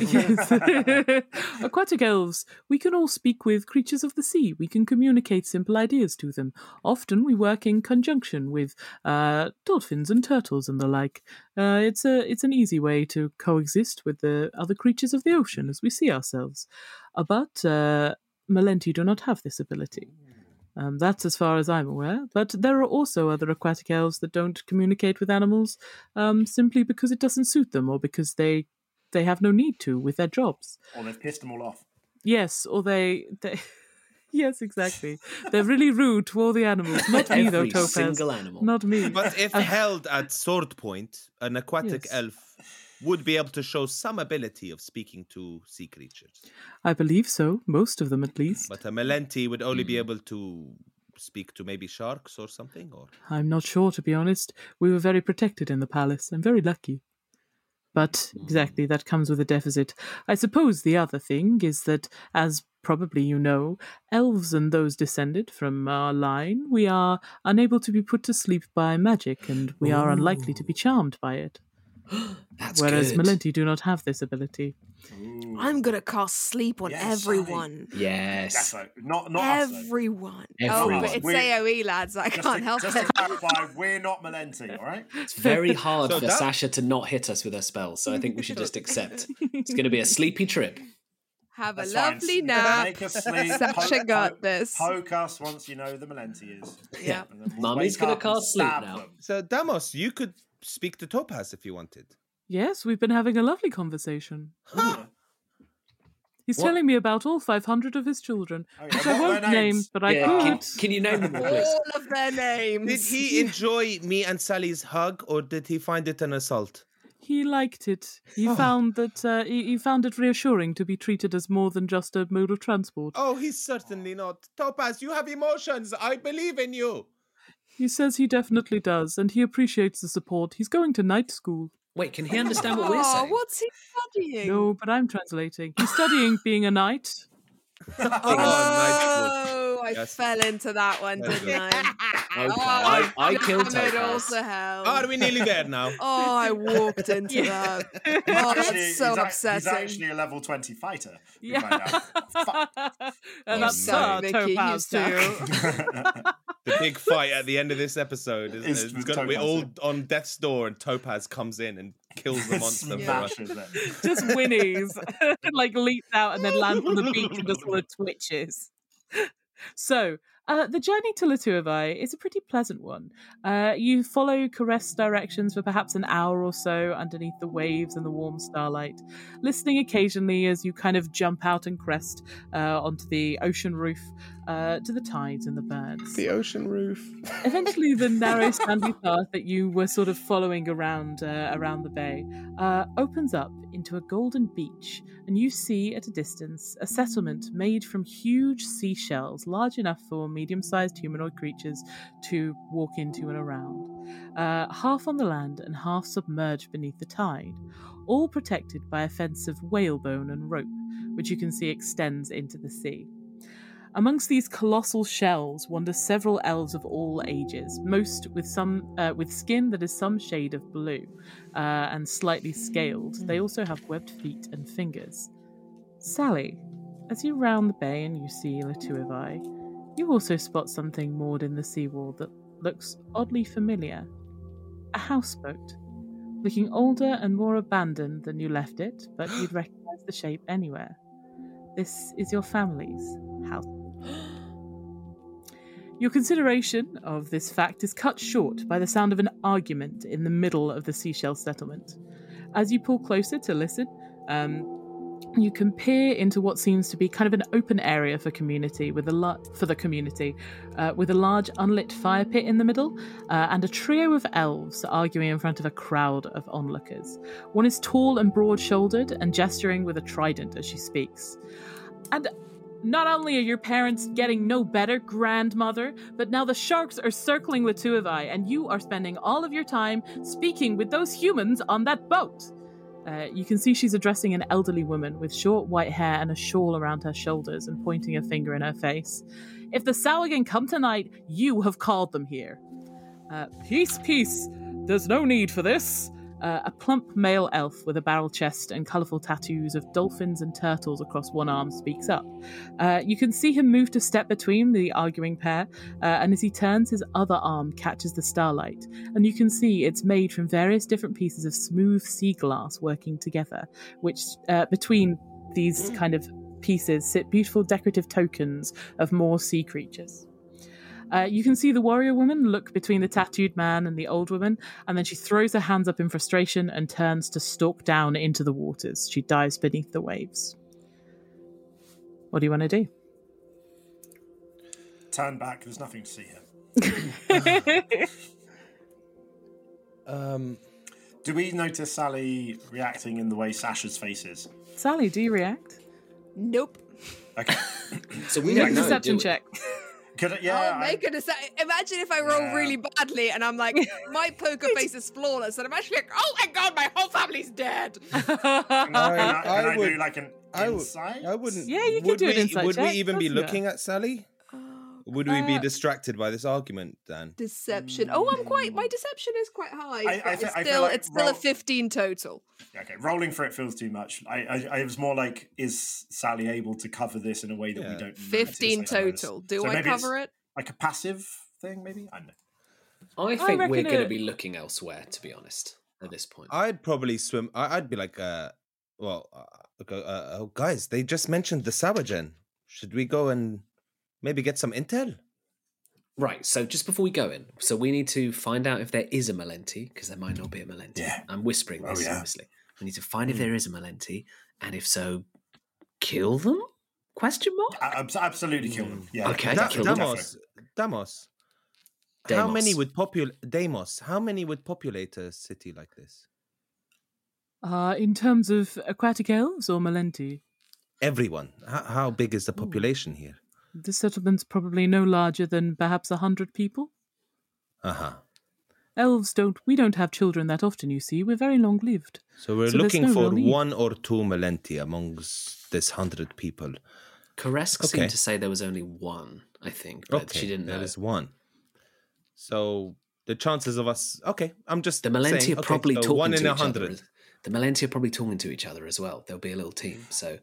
Yes. Aquatic elves, we can all speak with creatures of the sea. We can communicate simple ideas to them. Often we work in conjunction with uh, dolphins and turtles and the like. Uh, it's a it's an easy way to coexist with the other creatures of the ocean as we see ourselves. Uh, but uh, Malenti do not have this ability. Um, that's as far as I'm aware. But there are also other aquatic elves that don't communicate with animals um, simply because it doesn't suit them or because they they have no need to with their jobs. Or they've pissed them all off. Yes, or they they. Yes, exactly. They're really rude to all the animals. Not me, though, Every Topaz. single animal. Not me. But if Uh, held at sword point, an aquatic Yes. elf would be able to show some ability of speaking to sea creatures. I believe so. Most of them, at least. But a Malenti would only be able to speak to maybe sharks or something, or I'm not sure, to be honest. We were very protected in the palace. I'm very lucky. But exactly, that comes with a deficit. I suppose the other thing is that, as probably you know, elves and those descended from our line, we are unable to be put to sleep by magic, and we are unlikely to be oh. charmed by it. That's Whereas good. Malenti do not have this ability. I'm gonna cast sleep on Yes, everyone. Yes. Defo. Not not us. Everyone. Everyone. Oh, but it's We're- AOE, lads. I can't to, help just it. to clarify, we're not Malenti, all right? It's very hard So for that- Sasha to not hit us with her spells, so I think we should just accept. It's going to be a sleepy trip. Have a That's fine. lovely nap. Make us sleep. Sasha poke- got poke- this. Poke us once you know the Malenti is. Yeah. And we'll Mummy's gonna cast sleep now. them. so. Damos, you could speak to Topaz if you wanted. Yes, we've been having a lovely conversation. Ooh. He's What? telling me about all 500 of his children, Oh, yeah, which what I are won't their name, names? but I could. can, can you name them all, please? All of their names. Did he enjoy me and Sally's hug, or did he find it an assault? He liked it. He Oh. found that uh, he, he found it reassuring to be treated as more than just a mode of transport. Oh, he's certainly not. Topaz, you have emotions. I believe in you. He says he definitely does, and he appreciates the support. He's going to night school. Wait, can he understand what we're saying? what's he studying? No, but I'm translating. He's studying being a knight. Oh, I Yes. fell into that one, Very didn't. I? Okay, Oh, I, I killed damn it Topaz. also hell. Are we nearly there now? Oh, I walked into that. Oh, Actually, that's so he's, ac- he's actually a level 20 fighter. we Yeah. find out. Fuck. and Oh, that's no. uh, Vicky, you Topaz suck. too. The big fight at the end of this episode is, Is is with gonna, we're all on death's door, and Topaz comes in and kills the monster for us. Just whinnies, like leaps out and then lands on the beach and just sort of twitches. So, uh, the journey to Latuivai is a pretty pleasant one. Uh, you follow Karesk directions for perhaps an hour or so underneath the waves and the warm starlight, listening occasionally as you kind of jump out and crest uh, onto the ocean roof uh, to the tides and the birds. The ocean roof. Eventually, the narrow sandy path that you were sort of following around uh, around the bay uh, opens up into a golden beach, and you see at a distance a settlement made from huge seashells, large enough for medium-sized humanoid creatures to walk into and around. Uh, half on the land and half submerged beneath the tide, all protected by a fence of whalebone and rope, which you can see extends into the sea. Amongst these colossal shells wander several elves of all ages, most with some uh, with skin that is some shade of blue uh, and slightly scaled. They also have webbed feet and fingers. Sally, as you round the bay and you see Latuivai, you also spot something moored in the seawall that looks oddly familiar. A houseboat, looking older and more abandoned than you left it, but you'd recognize the shape anywhere. This is your family's house. Your consideration of this fact is cut short by the sound of an argument in the middle of the seashell settlement. As you pull closer to listen, um, you can peer into what seems to be kind of an open area for community with a la- for the community, uh, with a large unlit fire pit in the middle, uh, and a trio of elves arguing in front of a crowd of onlookers. One is tall and broad-shouldered and gesturing with a trident as she speaks. And not only are your parents getting no better, grandmother, but now the sharks are circling the Latuivai, and you are spending all of your time speaking with those humans on that boat. Uh, you can see she's addressing an elderly woman with short white hair and a shawl around her shoulders and pointing a finger in her face. If the Sahuagin come tonight, you have called them here. Uh, peace, peace. There's no need for this. Uh, a plump male elf with a barrel chest and colourful tattoos of dolphins and turtles across one arm speaks up. Uh, you can see him move to step between the arguing pair, uh, and as he turns, his other arm catches the starlight, and you can see it's made from various different pieces of smooth sea glass working together, which uh, between these kind of pieces sit beautiful decorative tokens of more sea creatures. Uh, you can see the warrior woman look between the tattooed man and the old woman, and then she throws her hands up in frustration and turns to stalk down into the waters. She dives beneath the waves. What do you want to do? Turn back. There's nothing to see here. Um, Do we notice Sally reacting in the way Sasha's face is? Sally, do you react? Nope. Okay. So we Make don't a know. deception check. Could I, yeah. oh I- my goodness! I- Imagine if I roll Yeah. really badly and I'm like, my poker face is flawless, and I'm actually like, oh my god, my whole family's dead. Can I, can I, I can I would- do like an I would. insight? I wouldn't. Yeah, you could would do an we, insight Would check, we even be doesn't it? looking at Sally? Would we be Uh, distracted by this argument, Dan? Deception. Oh, I'm quite. My deception is quite high. I- I it's I still, like it's still a 15 total. Okay, rolling for it feels too much. I, I, I was more like, is Sally able to cover this in a way that we don't? notice, 15 I total. Do So I cover it? Like a passive thing, maybe. I don't know. I think we're going to be looking elsewhere, to be honest, at this point. I'd probably swim. I, I'd be like, uh, well, uh, uh, oh, guys, they just mentioned the Sahuagin. Should we go and maybe get some intel? Right, so just before we go in, so we need to find out if there is a Malenti, because there might not be a Malenti. Yeah. I'm whispering Oh, this, yeah. obviously. We need to find if there is a Malenti, and if so, kill them? Question mark? A- absolutely kill them. Yeah. Okay, Da- kill definitely. them. Damos, Damos. How many would populate Deimos? How many would populate a city like this? Uh, in terms of aquatic elves or Malenti, Everyone. How, how big is the population here? The settlement's probably no larger than perhaps a hundred people. Uh huh. Elves don't. We don't have children that often. You see, we're very long lived. So we're So looking no for one or two Malenti amongst this hundred people. Karesk Okay. seemed to say there was only one, I think, but okay, she didn't know. There is one. So the chances of us. Okay, I'm just The Malenti saying, are okay, probably so talking one to in a each other. hundred. as- The Malenti are probably talking to each other as well. There'll be a little team. So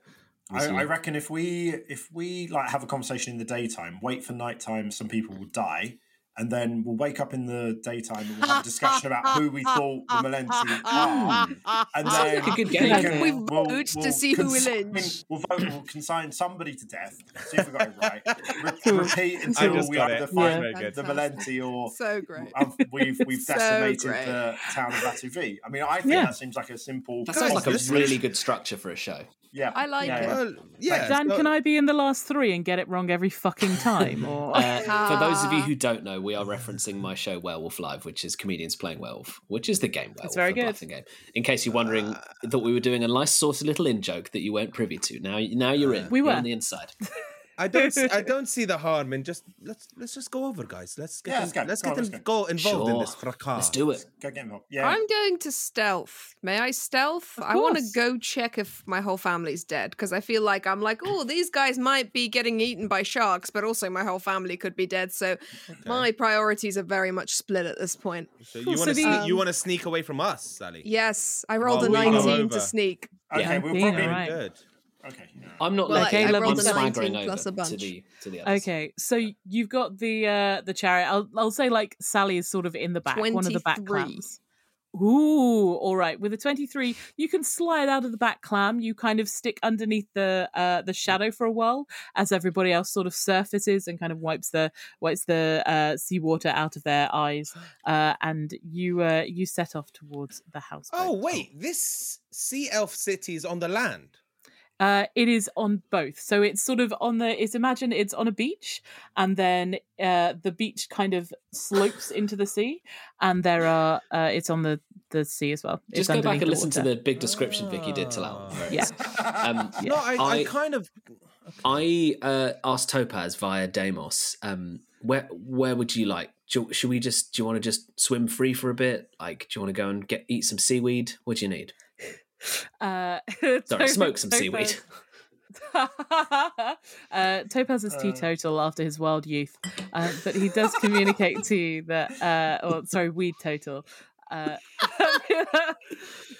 I, I reckon if we if we like have a conversation in the daytime, wait for nighttime, some people will die, and then we'll wake up in the daytime and we'll have a discussion about who we thought the Malenti are, hmm. and then like a good we game. can- We we'll- vote to we'll see who will consign- lynch. We'll vote. We'll consign somebody to death. See if we got it right. Re- repeat until we got either it. find Yeah. The Malenti or So great. We've we've So decimated great. the town of Batuvi. I mean, I think Yeah. that seems like a simple. that sounds like a really good structure for a show. Yeah, I like yeah, it. Well, yeah. Dan, so- can I be in the last three and get it wrong every fucking time? Or Uh, for those of you who don't know, we are referencing my show Werewolf Live, which is comedians playing werewolf, which is the game Werewolf, very good. game. In case you're wondering, that we were doing a nice, saucy little in joke that you weren't privy to. Now, now you're in. We You're were. on the inside. I don't. see- I don't see the harm in just let's let's just go over, guys. Let's get Yeah, in- let's go. let's Go get on, in- let's go involved in this fracas. Let's do it. Go get involved. Yeah. I'm going to stealth. May I stealth? I want to go check if my whole family's dead because I feel like I'm like, oh, these guys might be getting eaten by sharks, but also my whole family could be dead. So my priorities are very much split at this point. So you want to the- sneak, you um, want to sneak away from us, Sally? Yes, I rolled Well, a 19 to sneak. Okay, Yeah. we'll Dean, probably. all right. Good. Okay. I'm not Well, letting I- I I'm rolled a swaggering 19 plus a bunch. to the to the others. Okay, so you've got the uh the chariot. I'll I'll say like Sally is sort of in the back, one of the back clams. Ooh, all right. With a twenty-three, you can slide out of the back clam. You kind of stick underneath the uh the shadow for a while as everybody else sort of surfaces and kind of wipes the wipes the uh seawater out of their eyes. Uh, and you uh you set off towards the house. Oh wait, this sea elf city is on the land. Uh, it is on both. So it's sort of on the. It's imagine it's on a beach, and then uh, the beach kind of slopes into the sea, and there are. Uh, it's on the the sea as well. It's Just go back and the listen to the big description Vicky did to Lau. Yeah. Um, No, I, I, I- kind of. I uh, asked Topaz via Deimos, um, where where would you like? Do, should we just? Do you want to just swim free for a bit? Like, do you want to go and get eat some seaweed? What do you need? Uh, Sorry, Topaz- smoke some seaweed. uh, Topaz is teetotal after his wild youth, uh, but he does communicate to you that, uh, or sorry, weed total. Uh,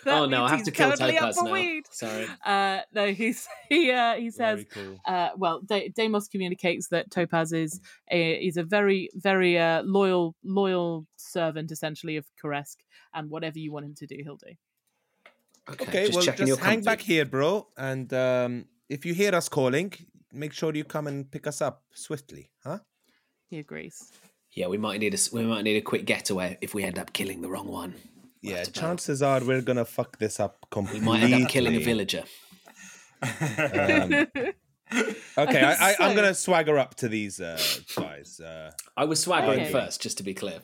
That oh no, I have to he's kill totally Topaz now. weed. Sorry. Uh, no, he's he uh, he says cool. uh, well, da- Deimos communicates that Topaz is a, is a very, very uh, loyal, loyal servant, essentially of Karesk, and whatever you want him to do, he'll do. Okay, Okay, just well, checking just hang comfy. back here, bro. And um, if you hear us calling, make sure you come and pick us up swiftly, huh? He agrees. Yeah, we might need a s- we might need a quick getaway if we end up killing the wrong one. Yeah, Right about. chances are we're gonna fuck this up We completely. might end up killing a villager. Um, okay, I, I, I'm gonna swagger up to these uh, guys. Uh, I was swaggering Okay. first, just to be clear.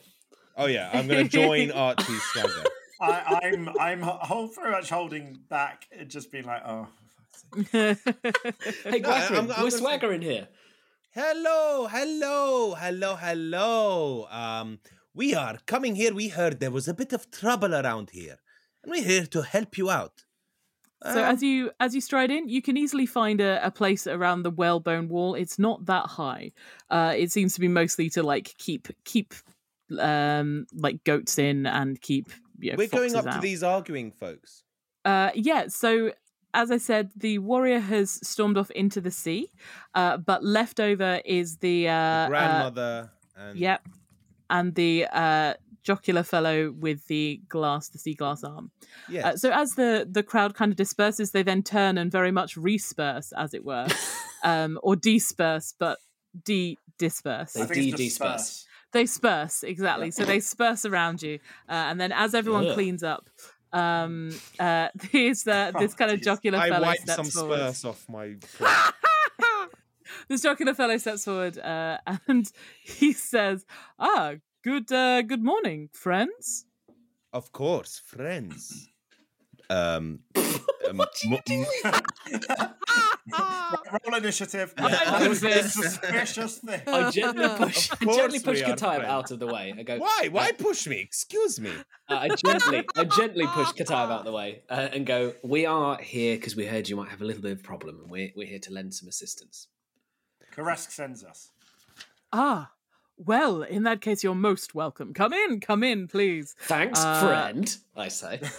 oh yeah, I'm gonna join Archie's swagger. I, I'm I'm ho- very much holding back, and just being like, oh. for fuck's. Hey, No, I'm- I'm we're gonna say- swaggering here. Hello, hello, hello, hello. Um, we are coming here. We heard there was a bit of trouble around here, and we're here to help you out. So Um, as you as you stride in, you can easily find a, a place around the whalebone wall. It's not that high. Uh, it seems to be mostly to like keep keep um like goats in and keep you know, we're going foxes up to these arguing folks. Uh, yeah, so as I said, the warrior has stormed off into the sea, uh, but left over is the, uh, uh, Grandmother and yep, and the uh, jocular fellow with the glass, the sea glass arm. yes. Uh, so as the the crowd kind of disperses, they then turn and very much resperse, as it were, um, or disperse, but de disperse. They I think it's de- disperse. They sperse exactly. So they sperse around you, uh, and then as everyone Ugh. cleans up, um, uh, here's uh, this kind of jocular I fellow wiped steps some forward. spurs off my. plate. this jocular fellow steps forward, uh, and he says, "Ah, good, uh, good morning, friends." of course, friends. Um, um, mo- Roll initiative. I'm That was a suspicious thing. I gently push, I gently push we are Kataib friends. out of the way. I go, why? Why uh, push me? Excuse me. uh, I gently, I gently push Kataib out of the way uh, and go. We are here because we heard you might have a little bit of a problem, and we're we're here to lend some assistance. Karesk sends us. Ah, well, in that case, you're most welcome. Come in, come in, please. Thanks, Uh, friend. I say.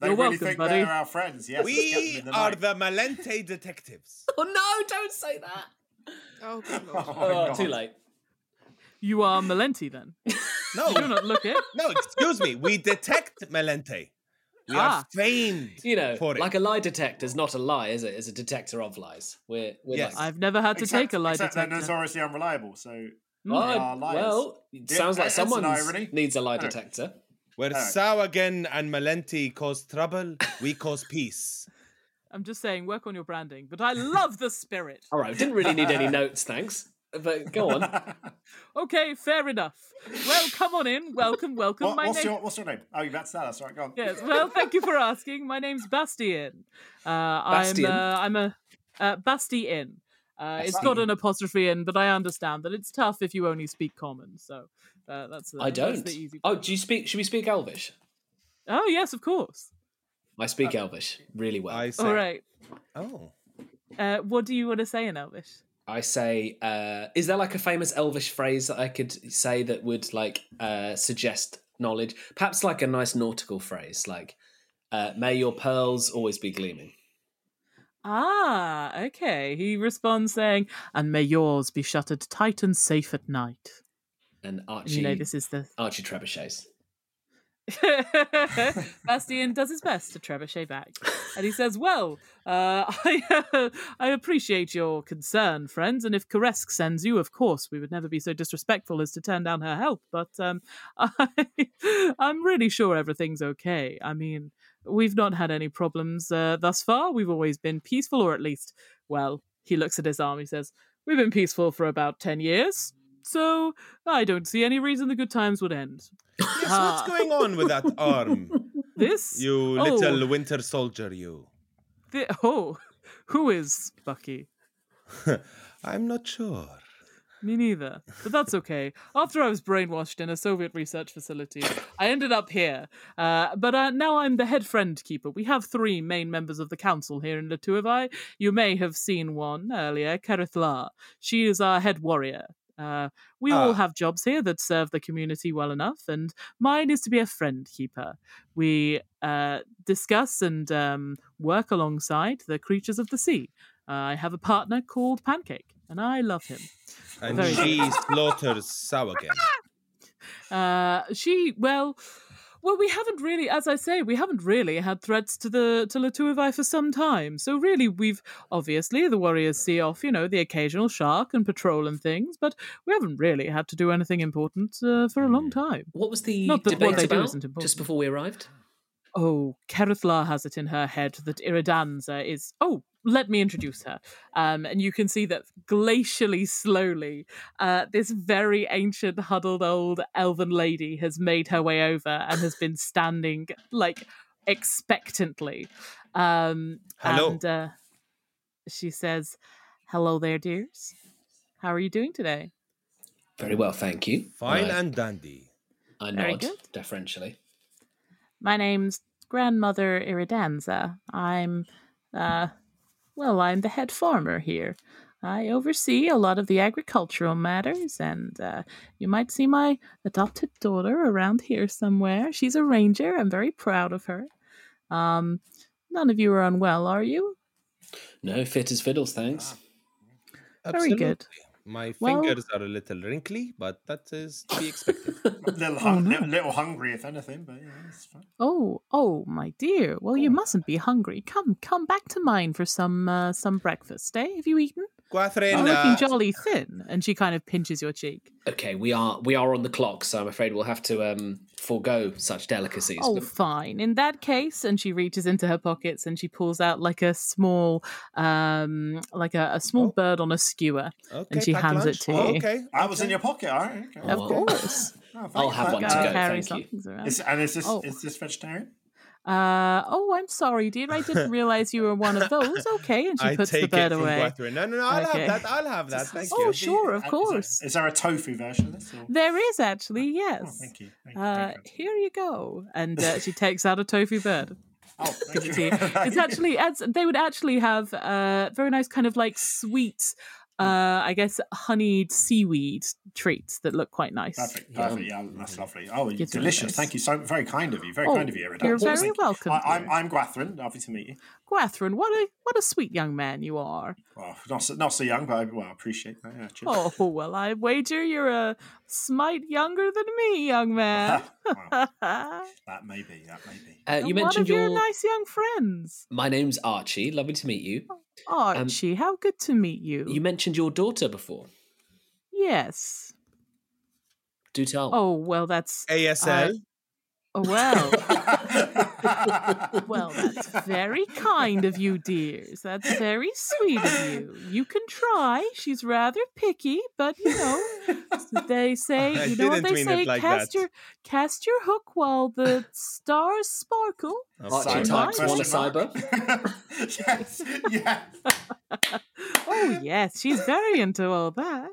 they You're really welcome, think buddy. they're our friends. Yes, let's get them we the are the Malenti detectives. oh no! Don't say that. Oh, good lord. Oh, Oh, God. too late. You are Malenti, then. No, you do not look it. no, excuse me. We detect Malenti. We Ah. are famed. You know, for it. like a lie detector is not a lie, is it? It's a detector of lies. We're, we're Yes. like, I've never had to Except, take a lie detector. they're notoriously unreliable. So Mm. they are Oh, liars. well, it sounds like someone needs a lie detector. Where Alright. Sahuagin and Malenti cause trouble, we cause peace. I'm just saying, work on your branding. But I love the spirit. All right, didn't really need any notes, thanks. But go on. Okay, fair enough. Well, come on in. Welcome, welcome. What- My what's name. your what's your name? Oh, you about to tell us. All right, go on. Yes. Well, thank you for asking. My name's Bastian. Uh, I'm. Uh, I'm a uh, Bastien. Uh, it's got an apostrophe in, but I understand that it's tough if you only speak common. So uh, that's. The, I don't. the easy Oh, do you speak? Should we speak Elvish? oh yes, of course. I speak Elvish really well. I say, All right. Oh, Uh, what do you want to say in Elvish? I say, uh, is there like a famous Elvish phrase that I could say that would like uh, suggest knowledge? Perhaps like a nice nautical phrase, like uh, "May your pearls always be gleaming." Ah, okay. He responds saying, "And may yours be shuttered tight and safe at night." And Archie, You know, this is the Archie Trebuchets. Bastien does his best to trebuchet back, and he says, "Well, uh, I I appreciate your concern, friends, and if Karesk sends you, of course, we would never be so disrespectful as to turn down her help. But um, I, I'm really sure everything's okay. I mean, we've not had any problems uh, thus far. We've always been peaceful, or at least, well." He looks at his arm. He says, "We've been peaceful for about ten years." So I don't see any reason the good times would end. yes, Ah. what's going on with that arm? This You Oh. little winter soldier, you. Thi- oh, who is Bucky? I'm not sure. Me neither. But that's okay. After I was brainwashed in a Soviet research facility, I ended up here. Uh, but uh, now I'm the head friend keeper. We have three main members of the council here in Latuivai. You may have seen one earlier, Karithla. She is our head warrior. Uh, we all Ah. have jobs here that serve the community well enough, and mine is to be a friend keeper. We uh, discuss and um, work alongside the creatures of the sea. Uh, I have a partner called Pancake, and I love him. And Very she slaughters Sahuagin. Uh, she well, well, we haven't really, as I say, we haven't really had threats to the to Latuivai for some time. So really, we've obviously the warriors see off, you know, the occasional shark and patrol and things, but we haven't really had to do anything important uh, for a long time. What was the Not that what debate they do about isn't important. just before we arrived? Oh, Kerithla has it in her head that Iridanza is. Oh, let me introduce her. Um, and you can see that glacially slowly, uh, this very ancient, huddled old elven lady has made her way over and has been standing like expectantly. Um, Hello. And uh, she says, "Hello there, dears. How are you doing today?" Very well, thank you. Fine I, and dandy. I Very nod good. deferentially. My name's Grandmother Iridanza. I'm, uh, well, I'm the head farmer here. I oversee a lot of the agricultural matters, and uh, you might see my adopted daughter around here somewhere. She's a ranger. I'm very proud of her. Um, none of you are unwell, are you? No, fit as fiddles, thanks. Very good. My Well- fingers are a little wrinkly, but that is to be expected. A little, hung- little, little hungry, if anything, but yeah, it's fine. Oh, oh, my dear. Well, you mustn't be hungry. Come, come back to mine for some, uh, some breakfast. Eh? Have you eaten? Gwathryn, You're looking uh, jolly thin. And she kind of pinches your cheek. Okay, we are we are on the clock, so I'm afraid we'll have to um forego such delicacies. Oh, But- fine. In that case, and she reaches into her pockets and she pulls out like a small, um, like a, a small Oh. bird on a skewer, okay, and she hands lunch. it to Oh, you. okay. I was in your pocket, all right. Okay. Of course. Oh, thank I'll you, have one to go, thank you. somethings. Is, and is this Oh. is this vegetarian? Uh, oh, I'm sorry, dear. I didn't realize you were one of those. Okay, and she I puts take the bird it from away. Gwathryn. No, no, no. I'll Okay. have that. I'll have that. Thank Oh, you. sure, of Uh, is there- course. Is there a tofu version of this? Or? There is actually, Oh, yes. thank you. Thank you. Uh, Thank you. here you go. And uh, she takes out a tofu bird. Oh, thank you. to you. It's actually it's, they would actually have uh, very nice kind of like sweet, uh, I guess honeyed seaweed treats that look quite nice. Perfect, perfect. Yeah, that's lovely. Oh, Gets delicious. Thank you so very kind of you. Very Oh, kind of you, Eric. you're Thank very you. welcome, I, I'm dear. I'm Gwathryn. Lovely to meet you. Gwathryn, what a what a sweet young man you are. Well, not so, not so young, but I, well, I appreciate that. Yeah. Oh well, I wager you're a smite younger than me, young man. Well, that may be. That may be. Uh, you one mentioned of your your. nice young friends, My name's Archie. Lovely to meet you. Archie. how good to meet you. You mentioned your daughter before. yes. Do tell. Oh well, that's ASL. oh, well. Well, that's very kind of you, dears. That's very sweet of you. You can try. She's rather picky, but you know, they say I you know what they say. like cast that. your cast your hook while the stars sparkle. Oh, Archie Sorry. types Mine? one a cyber. yes, yes. Oh yes, she's very into all that.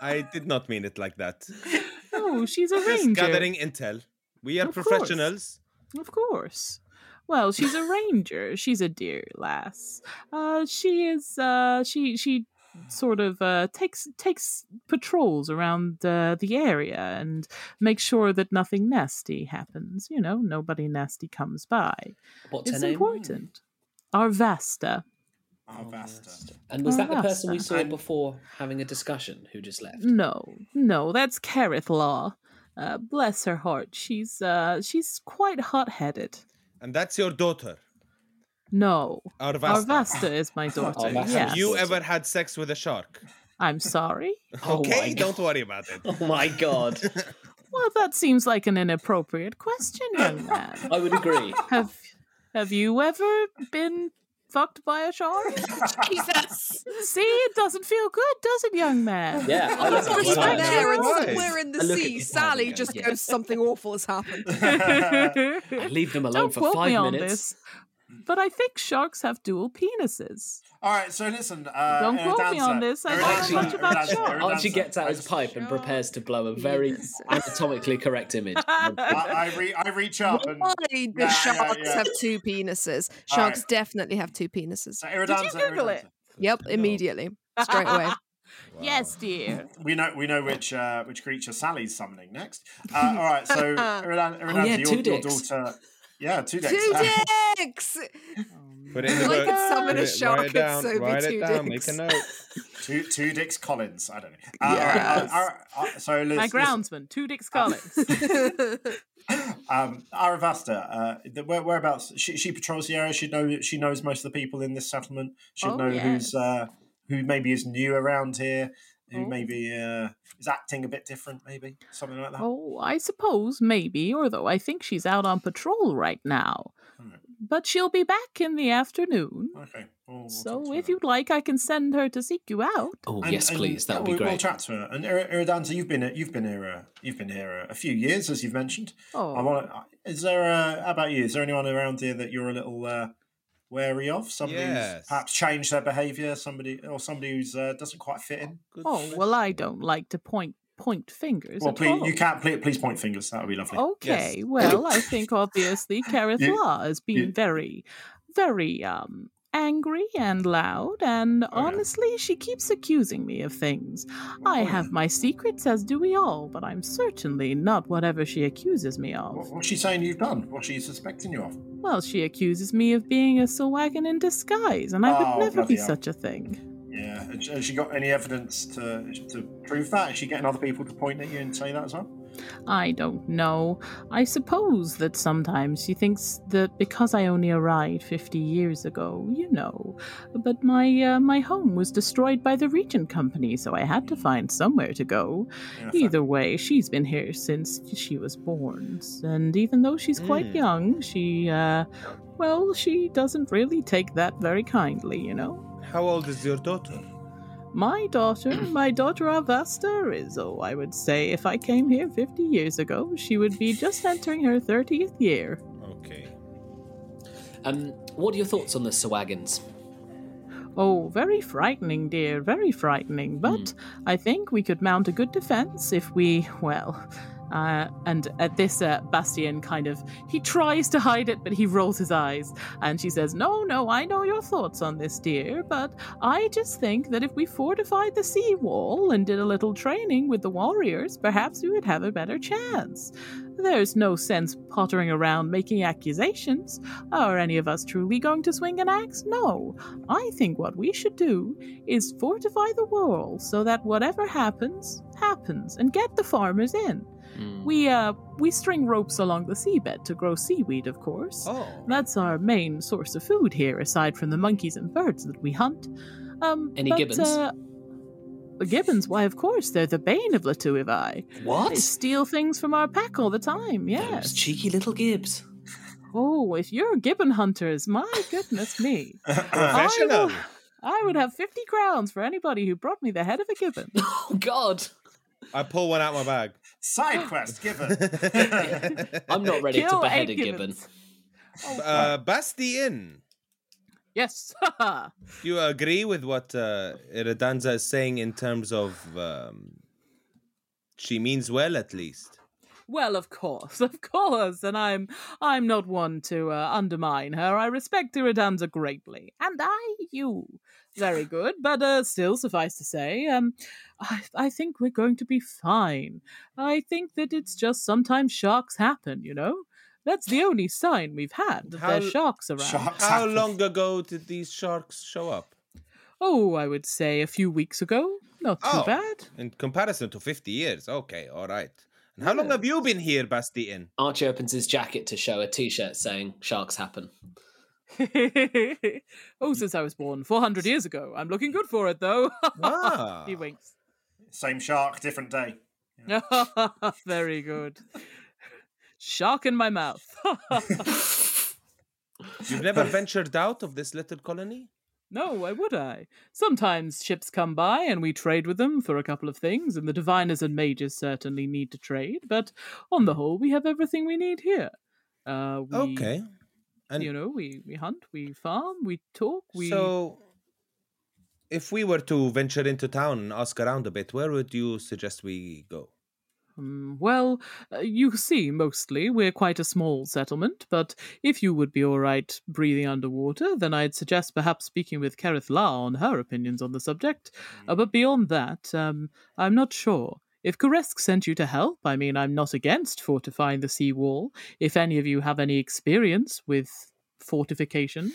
I did not mean it like that. Oh, she's a Just ranger. gathering intel. We are Of course. professionals. Of course. Well, she's a ranger. She's a dear lass. Uh, she is. Uh, she she sort of uh, takes takes patrols around uh, the area and makes sure that nothing nasty happens. You know, nobody nasty comes by. What's it's her name? important. Arvasta. Oh, Vasta. And was that the person we saw before having a discussion who just left? No, no, that's Carith Law. Uh, bless her heart. She's uh, she's quite hot headed. And that's your daughter, No, Arvasta. Arvasta is my daughter. Arvasta. yes. Have you ever had sex with a shark? I'm sorry. Oh my okay, God. don't worry about it. Oh my god. Well, that seems like an inappropriate question, young man. I would agree. Have Have you ever been fucked by a shark? Jesus. See, it doesn't feel good, does it, young man? Yeah, I Just love when it. you're there and somewhere in the I sea, Sally Sally, just yeah. goes, something awful has happened. I leave them alone Don't for quote five me on this. But I think sharks have dual penises. All right, so listen. Uh, Don't quote me on this, I don't know much about Iridanza, sharks. Archie Iridanza. gets out his I- pipe and prepares to blow a very anatomically correct image. I, I, re- I reach up and. Why do Yeah, yeah, sharks yeah. have two penises? Sharks right. definitely have two penises. So Iridanza, Did you Google Iridanza. it? Yep, immediately. Straight away. Yes, dear. We know we know which uh, which creature Sally's summoning next. Uh, all right, so Iridan, Oh, yeah, your, two your daughter. Yeah, two dicks. Two dicks. Put it in the I book. could summon a shark, Write it it'd down. so be Write two it down. dicks. Make a note. two two dicks Collins. I don't know. Uh, Yes. uh, uh, uh, so Liz, My Liz, groundsman, two Dix Collins. um, Aravasta, uh, the, where, whereabouts? She, she patrols the area. She know she knows most of the people in this settlement. She'd Oh, know who's uh, who maybe is new around here. Who Oh. maybe uh, is acting a bit different, maybe something like that. Oh, I suppose maybe, although I think she's out on patrol right now. Alright. But she'll be back in the afternoon. Okay. we'll- we'll So to her if you'd like, I can send her to seek you out. Oh And- yes, and, please. That yeah, would be we'll, We'll great. chat to her. And Ir- Iridanza, you've been you've been here uh, you've been here uh, a few years, as you've mentioned. Oh, I want. Is there? Uh, how about you? Is there anyone around here that you're a little uh, wary of? Somebody who's perhaps changed their behaviour. Somebody or somebody who's uh, doesn't quite fit in. Good oh well, I don't like to point point fingers. Well, at please, all. you can't. Please, please point fingers. That would be lovely. Okay, Yes. well, I think obviously Kareth You- Law has been you- very, very um angry and loud, and Oh, yeah. honestly, she keeps accusing me of things. I Oh, have my secrets, as do we all, but I'm certainly not whatever she accuses me What, of. what's she saying you've done? What's she suspecting you of? Well, she accuses me of being a Sahuagin in disguise, and I Oh, would never be hell. such a thing. Yeah. Has has she got any evidence to to prove that? Is she getting other people to point at you and say that as well? I don't know. I suppose that sometimes she thinks that because I only arrived 50 years ago, you know. But my uh, my home was destroyed by the Regent Company, so I had to find somewhere to go. Yeah, fair. Either way, she's been here since she was born. And even though she's quite Mm. young, she, uh, well, she doesn't really take that very kindly, you know. How old is your daughter? My daughter, my daughter Avasta is, oh, I would say if I came here 50 years ago, she would be just entering her 30th year. Okay. Um, what are your thoughts on the Sahuagins? Oh, very frightening, dear, very frightening. But I think we could mount a good defense if we, well, uh, and at this, uh, Bastien kind of he tries to hide it, but he rolls his eyes, and she says, "No, no, I know your thoughts on this, dear, but I just think that if we fortified the sea wall and did a little training with the warriors, perhaps we would have a better chance." There's no sense pottering around making accusations. Are any of us truly going to swing an axe? No. I think what we should do is fortify the wall so that whatever happens, happens, and get the farmers in. Hmm. We uh we string ropes along the seabed to grow seaweed, of course. Oh. That's our main source of food here, aside from the monkeys and birds that we hunt. Um, Any but, gibbons? Uh, gibbons? Why, of course, they're the bane of Latuivai. They What? steal things from our pack all the time. Those Yes. cheeky little gibbs. Oh, if you're gibbon hunters, my goodness me. Professional. I would have 50 crowns for anybody who brought me the head of a gibbon. Oh God, I pull one out of my bag. Side quest given. I'm not ready to behead a eight gibbon. gibbons. Uh, Bastien, Yes. do you agree with what uh, Iridanza is saying in terms of um, she means well, at least? well, of course, of course, and I'm I'm not one to uh, undermine her. I respect Iridanza greatly, and I you. Very good, but uh, still, suffice to say, um, I, I think we're going to be fine. I think that it's just sometimes sharks happen, you know. That's the only sign we've had that How- there's sharks around. Sharks How happen. long ago did these sharks show up? Oh, I would say a few weeks ago. Not too Oh. bad. In comparison to 50 years. Okay, all right. And how long have you been here, Bastien? Archie opens his jacket to show a T-shirt saying "Sharks happen." oh, since I was born 400 years ago. I'm looking good for it, though. Ah. he winks. Same shark, different day. Very good. Shark in my mouth. You've never ventured out of this little colony? no, why would I? Sometimes ships come by and we trade with them for a couple of things, and the diviners and mages certainly need to trade, but on the whole, we have everything we need here. Uh, we, Okay. And you know, we, we hunt, we farm, we talk, we. so, if we were to venture into town and ask around a bit, where would you suggest we go? Hmm, well, uh, you see, mostly we're quite a small settlement, but if you would be all right breathing underwater, then I'd suggest perhaps speaking with Kerith La on her opinions on the subject. Uh, but beyond that, um, I'm not sure. If Karesk sent you to help, I mean, I'm not against fortifying the sea wall. If any of you have any experience with fortifications,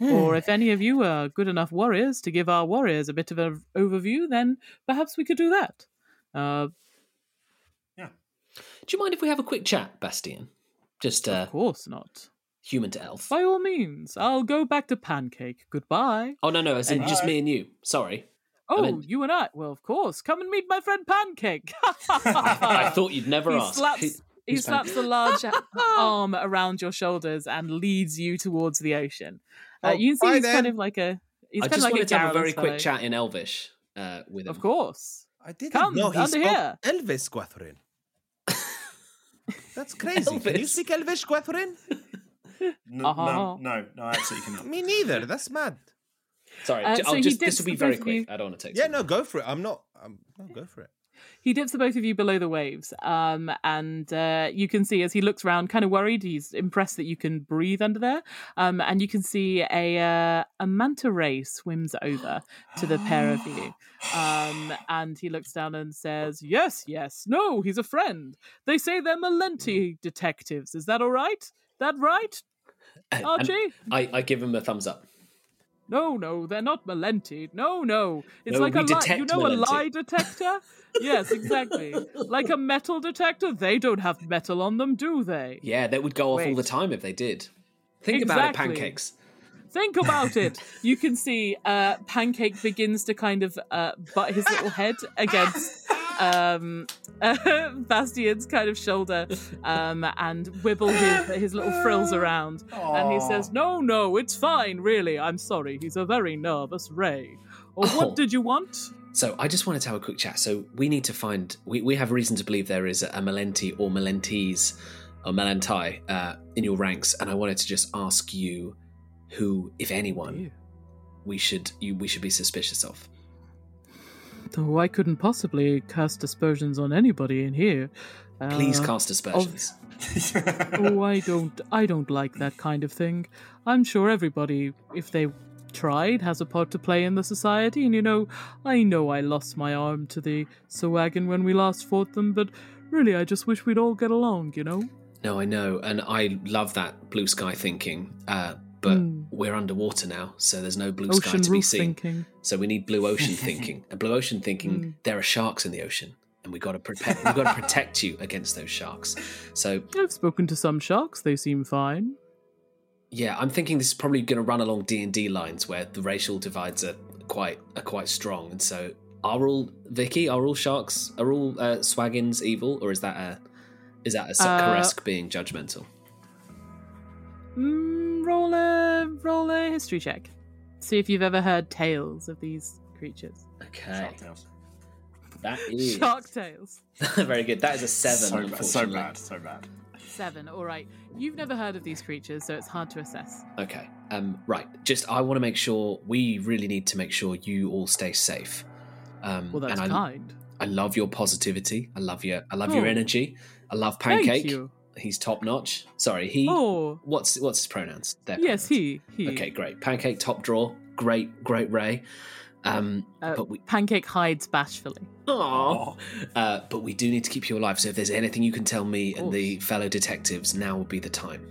or if any of you are good enough warriors to give our warriors a bit of an overview, then perhaps we could do that. Uh, Do you mind if we have a quick chat, Bastian? Just uh, of course not. human to elf. By all means, I'll go back to Pancake. Goodbye. Oh no, no, And- just me and you. Sorry. Oh, meant- you and I. Well, of course. Come and meet my friend Pancake. I thought you'd never he ask. slaps, he slaps the large arm around your shoulders and leads you towards the ocean. Uh, Oh, you can see bye he's kind of like a. He's I kind just of like wanted a to have a very quick chat in Elvish uh, with him. Of course. I didn't Come, know he under spoke here. Elvis, Gwathryn. That's crazy. Can you speak Elvish, Gwathryn? N- Uh-huh. No, no, no, I absolutely cannot. Me neither. That's mad. Sorry, Uh, so I'll he just this will be very quick. you- I don't want to take. Yeah, no, go for it. I'm not. I'm, no, go for it. He dips the both of you below the waves, um, and uh, you can see as he looks around, kind of worried. He's impressed that you can breathe under there, um, and you can see a uh, a manta ray swims over to the pair of you, um, and he looks down and says, "Yes, yes, no, he's a friend. They say they're Malenti detectives. Is that all right? That right, Archie?" I, I give him a thumbs up. No, no, they're not Malenti. No, no. It's No, like a lie. You detect know a lie detector? yes, exactly. Like a metal detector, they don't have metal on them, do they? Yeah, that would go off all the time if they did. Think about it, pancakes. Think about it. You can see uh, Pancake begins to kind of uh, butt his little head against um, Bastian's kind of shoulder um, and wibble his, his little frills around. And he says, No, no, it's fine, really. I'm sorry. He's a very nervous Ray. Or Oh. what did you want? So I just wanted to have a quick chat. So we need to find. We, we have reason to believe there is a Malenti or Malentese or Malentai uh, in your ranks, and I wanted to just ask you who, if anyone, we should you we should be suspicious of. Oh, I couldn't possibly cast aspersions on anybody in here. Please Uh, cast aspersions. oh, I don't, I don't like that kind of thing. I'm sure everybody, if they tried, has a part to play in the society. And you know, I know I lost my arm to the Sahuagin when we last fought them, but really, I just wish we'd all get along. You know? No, I know, and I love that blue sky thinking. Uh, but we're underwater now, so there's no blue sky Hmm. To be seen. thinking. So we need blue ocean thinking. And blue ocean thinking, Hmm. there are sharks in the ocean, and we got to protect. we got to protect you against those sharks. So I've spoken to some sharks. They seem fine. yeah, I'm thinking this is probably going to run along D and D lines where the racial divides are quite are quite strong. And so, are all Vicky? Are all sharks? Are all uh, Sahuagins evil, or is that a is that a Uh, being judgmental? Mm, roll a roll a history check. See if you've ever heard tales of these creatures. Okay, Shark Tails. that is Shark tales. very good. That is a seven. So, bad, so bad, so bad. Seven. All right. You've never heard of these creatures, so it's hard to assess. Okay. Um, right. Just I want to make sure we really need to make sure you all stay safe. Um, Well, that's and I, kind. I love your positivity. I love your I love your Oh. energy. I love Thank Pancake. You. He's top notch. Sorry, he. Oh, What's what's his pronouns? Their yes, pronouns. he. He. Okay, great. Pancake top draw. Great, great Ray. Um, Uh, but we. Pancake hides bashfully. Aww. Uh, but we do need to keep you alive. So if there's anything you can tell me and the fellow detectives, now would be the time.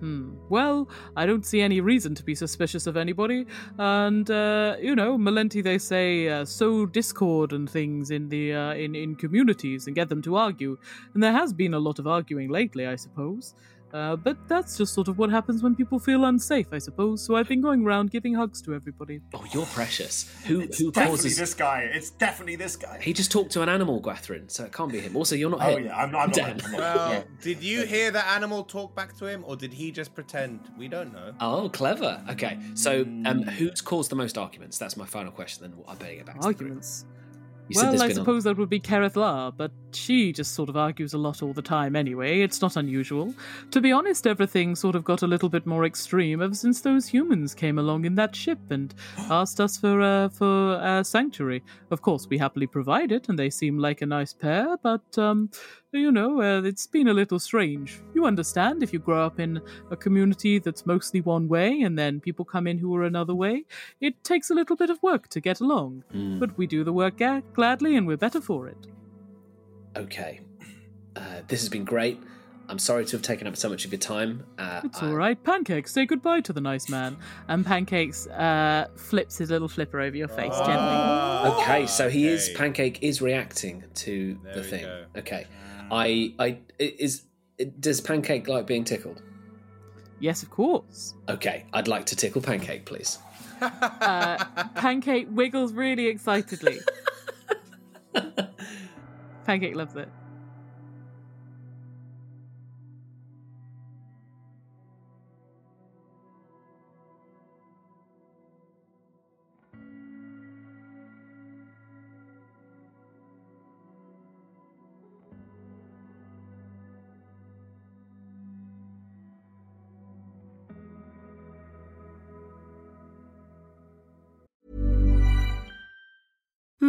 Hmm. Well, I don't see any reason to be suspicious of anybody. And uh, you know, Malenti, they say, uh, sow discord and things in the uh, in in communities and get them to argue. And there has been a lot of arguing lately, I suppose. Uh, but that's just sort of what happens when people feel unsafe, I suppose. So I've been going around giving hugs to everybody. Oh, you're precious. Who It's who definitely causes? this guy. It's definitely this guy. He just talked to an animal, Gwathryn, so it can't be him. Also, you're not Oh him. yeah, I'm, I'm not. Damn. I'm not- Well, yeah. did you hear the animal talk back to him, or did he just pretend? We don't know. Oh, clever. Okay, so um, who's caused the most arguments? That's my final question. Then I better get back to the group. You well, I a- suppose that would be Kerith La, but she just sort of argues a lot all the time anyway. It's not unusual. To be honest, everything sort of got a little bit more extreme ever since those humans came along in that ship and asked us for uh, for uh, sanctuary. Of course, we happily provide it, and they seem like a nice pair. But um, you know, uh, it's been a little strange. You understand if you grow up in a community that's mostly one way, and then people come in who are another way. It takes a little bit of work to get along, but we do the work ga- gladly, and we're better for it. Okay. Uh, this has been great. I'm sorry to have taken up so much of your time. Uh, It's I- all right. Pancakes, say goodbye to the nice man. And Pancakes uh, flips his little flipper over your face gently. Okay, so he is Okay. Pancake is reacting to There the thing. go. Okay, I I is does Pancake like being tickled? Yes, of course. Okay, I'd like to tickle Pancake, please. Uh, Pancake wiggles really excitedly. Pancake loves it.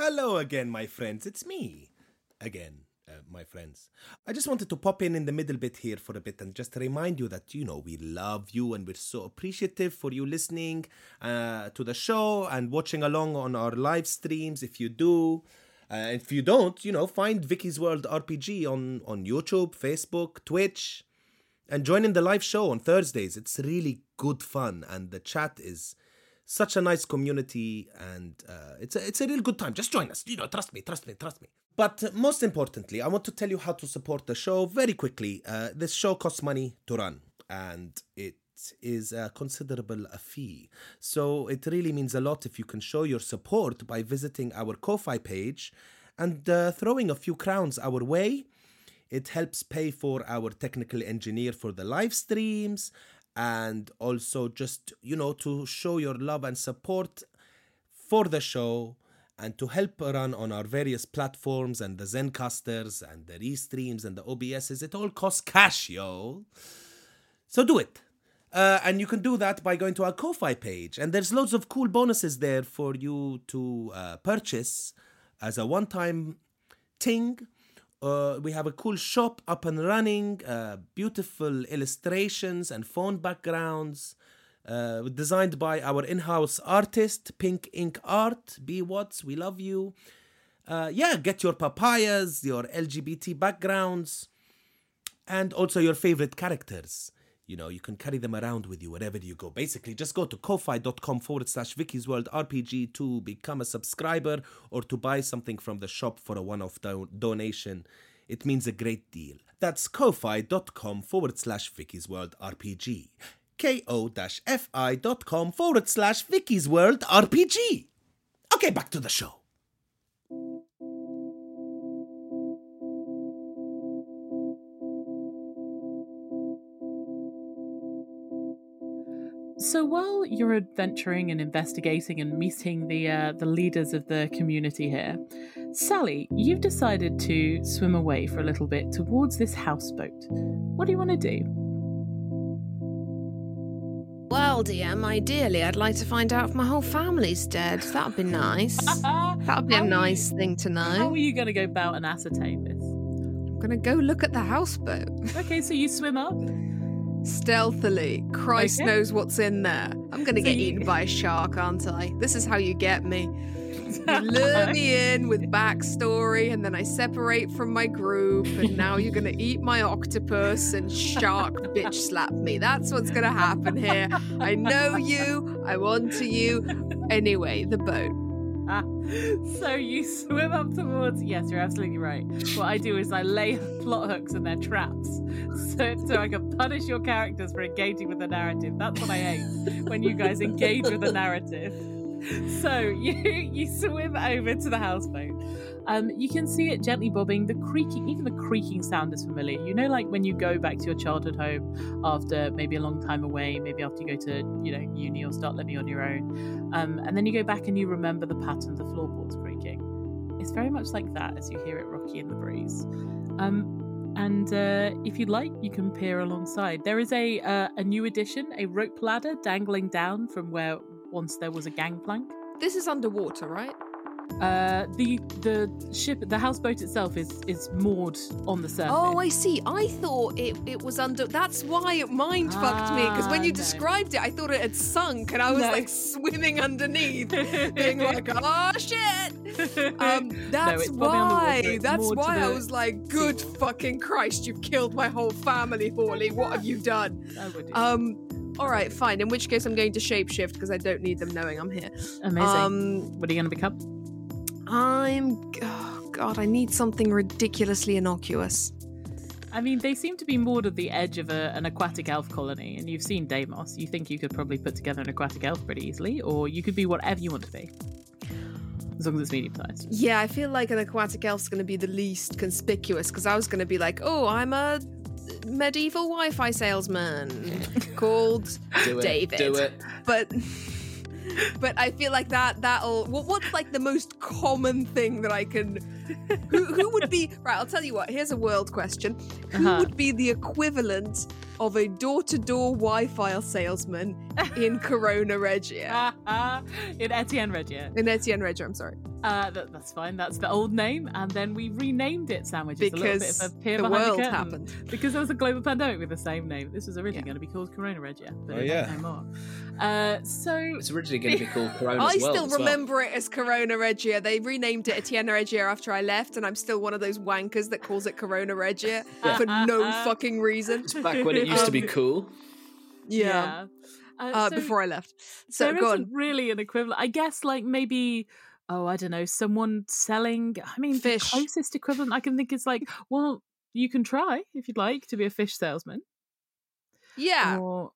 Hello again, my friends. It's me again, uh, my friends. I just wanted to pop in in the middle bit here for a bit and just remind you that, you know, we love you and we're so appreciative for you listening uh, to the show and watching along on our live streams if you do. Uh, if you don't, you know, find Vicky's World RPG on, on YouTube, Facebook, Twitch, and join in the live show on Thursdays. It's really good fun and the chat is such a nice community and uh, it's a, it's a real good time. Just join us. You know trust me trust me trust me. But uh, most importantly i want to tell you how to support the show very quickly. Uh, this show costs money to run and it is a considerable a fee. So it really means a lot if you can show your support by visiting our ko-fi page and uh, throwing a few crowns our way. It helps pay for our technical engineer for the live streams and also just, you know, to show your love and support for the show and to help run on our various platforms and the Zencasters and the Restreams and the OBSs. It all costs cash, yo. So do it. Uh, and you can do that by going to our Ko-Fi page. And there's loads of cool bonuses there for you to uh, purchase as a one-time thing. Uh, we have a cool shop up and running, uh, beautiful illustrations and phone backgrounds, uh, designed by our in-house artist, Pink Ink Art. B Watts, we love you. Uh, yeah, get your papayas, your LGBT backgrounds, and also your favorite characters. You know, you can carry them around with you wherever you go. Basically, just go to ko-fi.com forward slash Vicky's World RPG to become a subscriber or to buy something from the shop for a one-off do- donation. It means a great deal. That's ko-fi.com forward slash Vicky's World RPG. ko-fi.com forward slash Vicky's World RPG. Okay, back to the show. So while you're adventuring and investigating and meeting the uh, the leaders of the community here, Sally, you've decided to swim away for a little bit towards this houseboat. What do you want to do? Well, DM, ideally, I'd like to find out if my whole family's dead. That'd be nice. That'd be How a nice you- thing to know. How are you going to go about and ascertain this? I'm gonna go look at the houseboat. Okay, so you swim up. Stealthily. Christ Okay. knows what's in there. I'm gonna So get you- eaten by a shark, aren't I? This is how you get me. You lure me in with backstory, and then I separate from my group, and now you're gonna eat my octopus and shark bitch slap me. That's what's gonna happen here. I know you, I want to you. Anyway, the boat. So you swim up towards. Yes, you're absolutely right. What I do is I lay plot hooks and their traps, so, so I can punish your characters for engaging with the narrative. That's what I hate when you guys engage with the narrative. So you you swim over to the houseboat. Um, you can see it gently bobbing. The creaking, even the creaking sound is familiar. You know, like when you go back to your childhood home after maybe a long time away, maybe after you go to you know uni or start living on your own, um, and then you go back and you remember the pattern of the floorboards creaking. It's very much like that as you hear it rocky in the breeze. Um, and uh, if you'd like, you can peer alongside. There is a uh, a new addition, a rope ladder dangling down from where once there was a gangplank. This is underwater, right? Uh, the the ship, the houseboat itself is is moored on the surface. Oh, I see. I thought it, it was under. That's why it mind fucked me. Because when Ah, you no. described it, I thought it had sunk, and I was No. like swimming underneath, being like, "Oh shit!" Um, that's underwater. why. That's why I was like, "Good fucking Christ! You've killed my whole family, Hawley. What have you done?" I would do. Um. All right, fine. In which case, I'm going to shapeshift because I don't need them knowing I'm here. Amazing. Um, what are you going to become? I'm. Oh God, I need something ridiculously innocuous. I mean, they seem to be moored at the edge of a, an aquatic elf colony, and you've seen Deimos. You think you could probably put together an aquatic elf pretty easily, or you could be whatever you want to be, as long as it's medium sized. Yeah, I feel like an aquatic elf's going to be the least conspicuous because I was going to be like, oh, I'm a medieval Wi-Fi salesman called Do it. David. Do it. But but I feel like that that'll what, what's like the most common thing that I can who who would be right? I'll tell you what. Here's a world question: Who Uh-huh. would be the equivalent of a door-to-door Wi-Fi salesman in Corona Regia? In Etienne Regia. In Etienne Regia, I'm sorry. Uh, that, that's fine. That's the old name, and then we renamed it Sandwich. It's a little bit Because of a peer the world curtain. happened. Because there was a global pandemic with the same name. This was originally going to be called Corona Regia, but Oh, it yeah. ain't no more. Uh, so It's originally going to be called Corona. I World still as well. remember it as Corona Regia. They renamed it Etienne Regia after I left, and I'm still one of those wankers that calls it Corona Regia for no fucking reason. Back when it used to be Um, cool. Yeah. Uh, Uh, so before I left. So there go isn't on. really an equivalent. I guess, like maybe, oh, I don't know, someone selling. I mean, Fish. the closest equivalent I can think is like, well, you can try if you'd like to be a fish salesman. Yeah. Or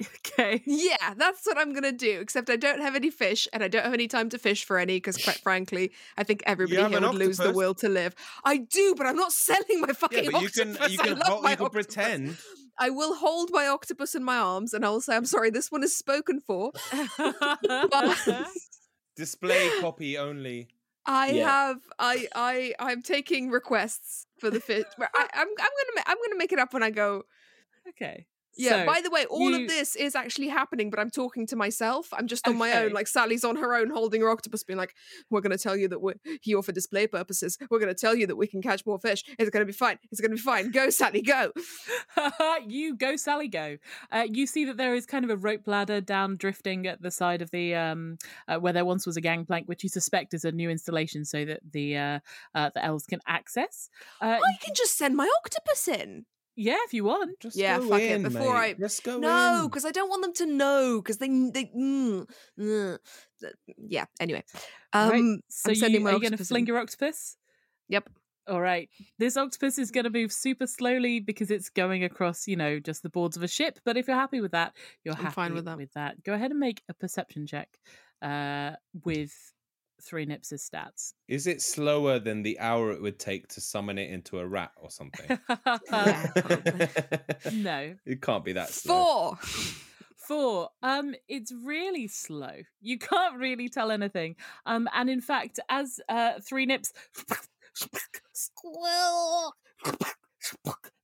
okay, Yeah, that's what I'm gonna do. Except I don't have any fish, and I don't have any time to fish for any. Because quite frankly, I think everybody here an would lose the will to live. I do, but I'm not selling my fucking Yeah, but you can octopus. you I can, love hold, my you can octopus. pretend. I will hold my octopus in my arms, and I will say, "I'm sorry, this one is spoken for." Display copy only. I Yeah. have I I I'm taking requests for the fish. I, I'm I'm gonna I'm gonna make it up when I go. okay. Yeah. So, by the way, all you- of this is actually happening, but I'm talking to myself. I'm just on my own. Like Sally's on her own, holding her octopus, being like, "We're gonna tell you that we're here for display purposes. We're gonna tell you that we can catch more fish. It's gonna be fine. It's gonna be fine. Go, Sally, go." you go, Sally, go. Uh, you see that there is kind of a rope ladder down drifting at the side of the um, uh, where there once was a gangplank, which you suspect is a new installation so that the uh, uh, the elves can access. Uh, I can just send my octopus in. Yeah, if you want. Just Yeah, go fuck in, it. Before mate. I Just go no, because I don't want them to know. Because they they mm, mm. yeah. Anyway, um, right. So I'm sending you, my are you going to fling in. your octopus? Yep. All right. This octopus is going to move super slowly because it's going across, you know, just the boards of a ship. But if you're happy with that, you're I'm happy fine with that. With that, go ahead and make a perception check uh, with three nips as stats. Is it slower than the hour it would take to summon it into a rat or something? Yeah, no. it can't be that slow. Four. Four. Um, it's really slow. You can't really tell anything. Um, and in fact, as uh three nips squirrel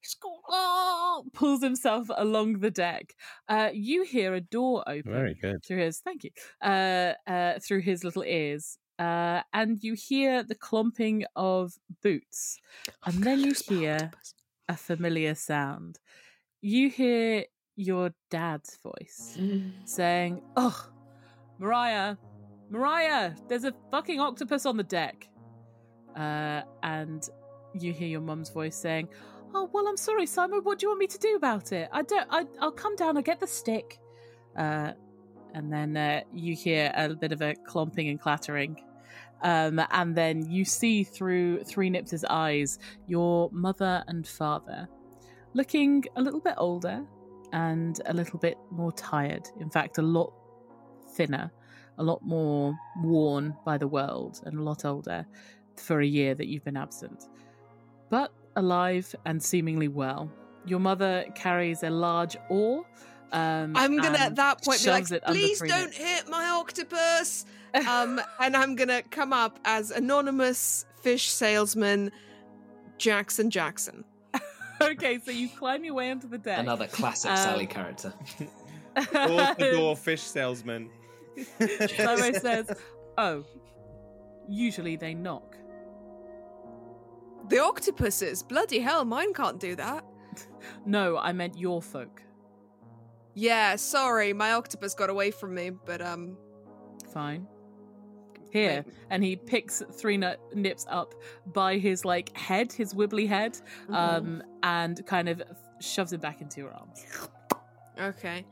squirrel pulls himself along the deck, uh, you hear a door open Very good. through his thank you uh, uh, through his little ears. Uh, and you hear the clumping of boots, and then you hear a familiar sound. You hear your dad's voice saying, "Oh, Mariah, Mariah, there's a fucking octopus on the deck." Uh, and you hear your mum's voice saying, "Oh, well, I'm sorry, Simon. What do you want me to do about it? I don't. I, I'll come down. I'll get the stick." Uh, and then uh, you hear a bit of a clomping and clattering. Um, and then you see through Three Nips' eyes your mother and father looking a little bit older and a little bit more tired. In fact, a lot thinner, a lot more worn by the world, and a lot older for a year that you've been absent. But alive and seemingly well. Your mother carries a large oar. Um, I'm gonna at that point be like, shoves it under please don't Nips." hit my octopus. um, and I'm gonna come up as anonymous fish salesman Jackson Jackson. okay, so you climb your way onto the deck. Another classic Um, Sally character. Door to door fish salesman. Chloe says, "Oh, usually they knock." The octopuses, bloody hell, mine can't do that. No, I meant your folk. Yeah, sorry, my octopus got away from me, but um, Fine. Here, and he picks three nut nips up by his like head, his wibbly head, um, and kind of shoves him back into your arms. okay.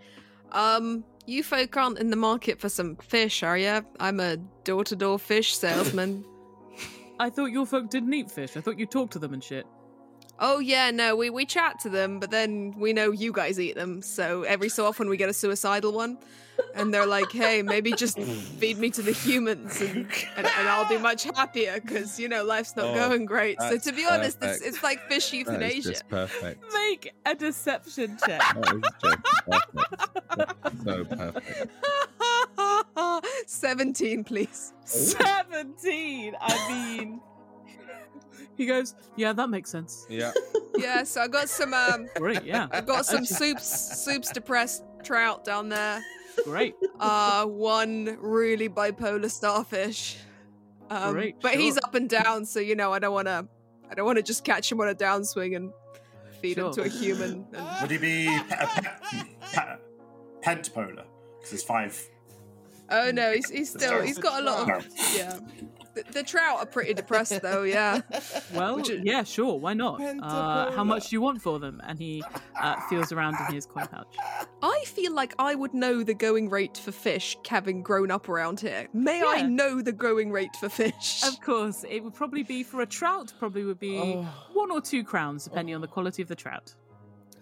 Um, you folk aren't in the market for some fish, are you? I'm a door-to-door fish salesman. I thought your folk didn't eat fish. I thought you talked to them and shit. Oh yeah, no, we we chat to them, but then we know you guys eat them. So every so often we get a suicidal one, and they're like, "Hey, maybe just feed me to the humans, and, and, and I'll be much happier because you know life's not Oh, going great." So to be honest, it's, it's like fish That is euthanasia. just perfect. Make a deception check. That is just perfect. so perfect. Seventeen, please. Seventeen. I mean, he goes, "Yeah, that makes sense." Yeah. Yeah, so I got some um, Great. Yeah. I got some soups, soups depressed trout down there. Great. Uh, one really bipolar starfish. Um, Great, but he's up and down, so you know I don't want to. I don't want to just catch him on a downswing and feed him to a human. And... Would he be pe- pe- pe- pent polar? Because there's five. Oh no, he's, he's still he's got a lot No. of yeah. The, the trout are pretty depressed though. Yeah. Well, Would you- yeah, sure. Why not? Uh, how much do you want for them? And he uh, feels around in his coin pouch. I feel like I would know the going rate for fish, having grown up around here. May I know the going rate for fish? Of course, it would probably be for a trout. Probably would be Oh. one or two crowns, depending on the quality of the trout.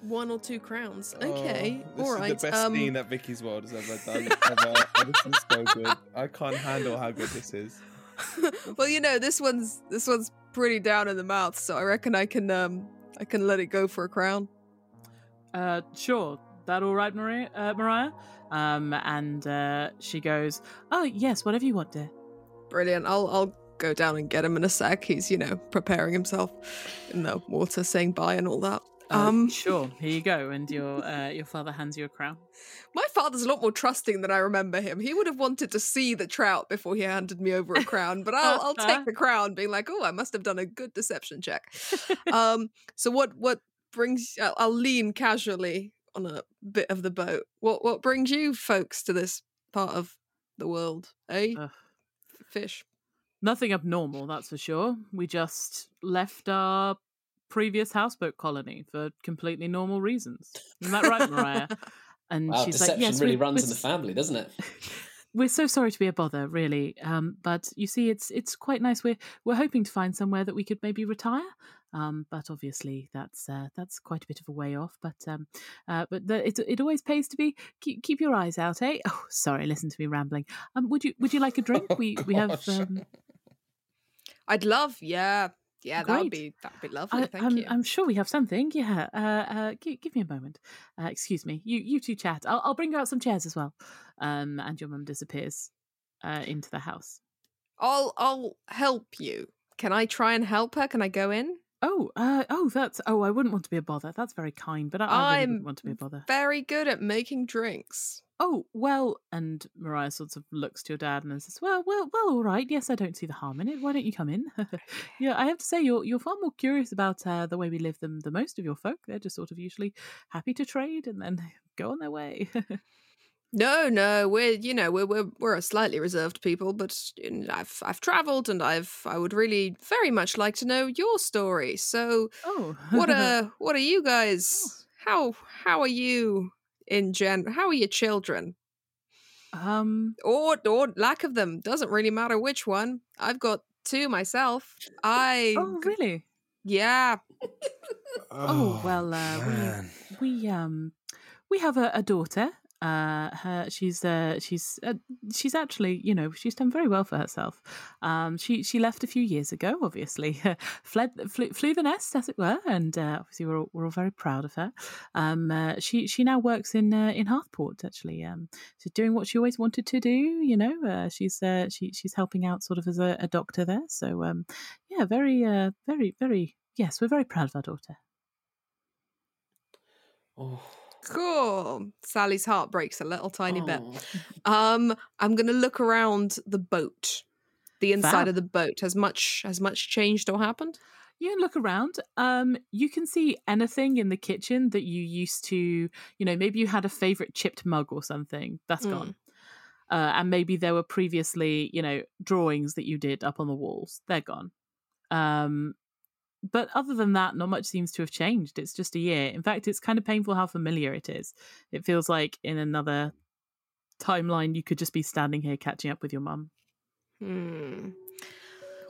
One or two crowns. Okay, Oh, this all is right. the best um, scene that Vicky's World has ever done. Ever. Oh, this is so good. I can't handle how good this is. well, you know, this one's this one's pretty down in the mouth, so I reckon I can um I can let it go for a crown. Uh, sure. That all right, Maria? Uh, Mariah? Um, and uh, she goes, "Oh yes, whatever you want, dear." Brilliant. I'll I'll go down and get him in a sec. He's you know preparing himself in the water, saying bye and all that. Uh, Um, sure. Here you go, and your uh, your father hands you a crown. my father's a lot more trusting than I remember him. He would have wanted to see the trout before he handed me over a crown, but I'll I'll take the crown, being like, oh, I must have done a good deception check. um, so what what brings? I'll, I'll lean casually on a bit of the boat. What what brings you folks to this part of the world? Eh? Ugh. Fish. Nothing abnormal, that's for sure. We just left our previous houseboat colony for completely normal reasons. Isn't that right, Mariah? And Wow, she's deception like, "Yes, really runs in the family, doesn't it? We're so sorry to be a bother, really. Um, but you see, it's it's quite nice. We're we're hoping to find somewhere that we could maybe retire. Um, but obviously that's uh, that's quite a bit of a way off. But um, uh, but the, it it always pays to be keep, keep your eyes out, eh? Oh, sorry, listen to me rambling. Um, would you would you like a drink? We we have um, I'd love, yeah, Yeah, that would be that'd be lovely. I, Thank I'm, you. I'm sure we have something. Yeah. Uh, uh, gi- give me a moment. Uh, excuse me. You you two chat. I'll, I'll bring out some chairs as well. Um, and your mum disappears uh, into the house. I'll I'll help you. Can I try and help her? Can I go in? Oh, uh, oh, that's. Oh, I wouldn't want to be a bother. That's very kind, but I, I really I'm wouldn't want to be a bother. very good at making drinks. Oh well, and Mariah sort of looks to your dad and says, "Well, well, well, all right. Yes, I don't see the harm in it. Why don't you come in?" yeah, I have to say, you're you're far more curious about uh, the way we live than the most of your folk. They're just sort of usually happy to trade and then go on their way. No, no, we're you know we're we're we're a slightly reserved people, but I've I've travelled and I've I would really very much like to know your story. So, oh, what are what are you guys? How how are you in gen? How are your children? um, Or or lack of them doesn't really matter which one. I've got two myself. I oh really? yeah. Oh, well, uh, we we um we have a, a daughter. Uh, her she's uh she's uh, she's actually you know she's done very well for herself. Um, she she left a few years ago, obviously, fled flew, flew the nest as it were, and uh, obviously we're all, we're all very proud of her. Um, uh, she she now works in uh, in Hearthport actually. Um, she's doing what she always wanted to do. You know, she's she she's helping out sort of as a, a doctor there. So um, yeah, very very very yes, we're very proud of our daughter. Oh. Cool. Sally's heart breaks a little tiny bit. Oh. Um, I'm gonna look around the boat. The inside Fab. of the boat. Has much has much changed or happened? You look around. Um, you can see anything in the kitchen that you used to, you know, maybe you had a favorite chipped mug or something. That's Mm. gone. Uh, and maybe there were previously, you know, drawings that you did up on the walls. They're gone. Um, but other than that, not much seems to have changed. It's just a year. In fact, it's kind of painful how familiar it is. It feels like in another timeline, you could just be standing here catching up with your mum. Hmm.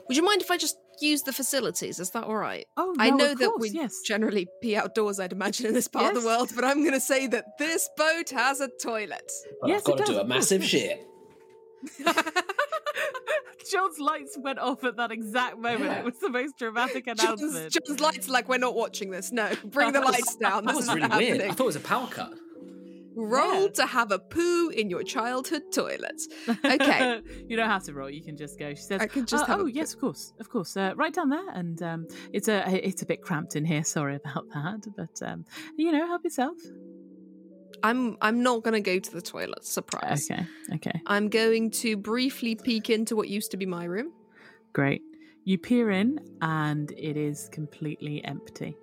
Would you mind if I just use the facilities? Is that all right? Oh, I know of that we yes. generally pee outdoors, I'd imagine, in this part of the world, but I'm going to say that this boat has a toilet. But Yes, I've got it to does, do a massive shit. John's lights went off at that exact moment. It was the most dramatic John's, announcement. John's lights are like, we're not watching this. No, bring the lights down. That This was is really not weird. happening. I thought it was a power cut. Roll Yeah. to have a poo in your childhood toilet. Okay. you don't have to roll. You can just go. She says, I can just "Uh, have a "Oh poo." yes, of course, of course. Uh, right down there." And um, it's a it's a bit cramped in here. Sorry about that, but um, you know, help yourself. I'm I'm not going to go to the toilet. Surprise. Okay, okay, I'm going to briefly peek into what used to be my room. great. You peer in, and it is completely empty.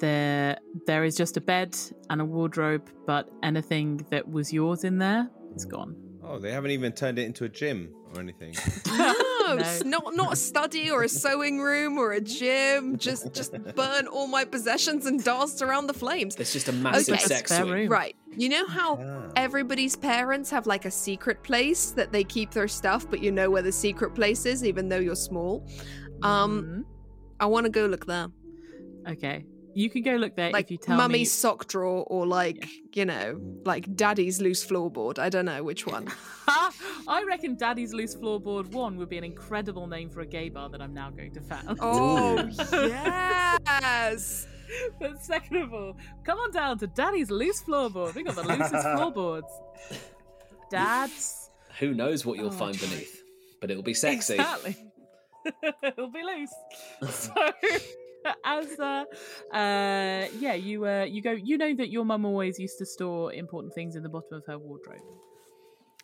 There, there is just a bed and a wardrobe, but anything that was yours in there is gone. Oh, they haven't even turned it into a gym or anything. No, No. not not a study or a sewing room or a gym. Just just burn all my possessions and danced around the flames. It's just a massive Okay. sex room. Right. You know how Ah. everybody's parents have like a secret place that they keep their stuff, but you know where the secret place is, even though you're small. Um, Mhm. I want to go look there, okay. You can go look there like if you tell mummy's me. sock drawer or like you know, like daddy's loose floorboard. I don't know which one. I reckon Daddy's Loose Floorboard 1 would be an incredible name for a gay bar that I'm now going to found. Oh yes. but second of all, come on down to Daddy's Loose Floorboard. We've got the loosest floorboards. Dad's. Who knows what you'll Oh, find beneath? But it'll be sexy. Exactly. It'll be loose. So, as uh, uh, yeah, you uh, you go. You know that your mum always used to store important things in the bottom of her wardrobe.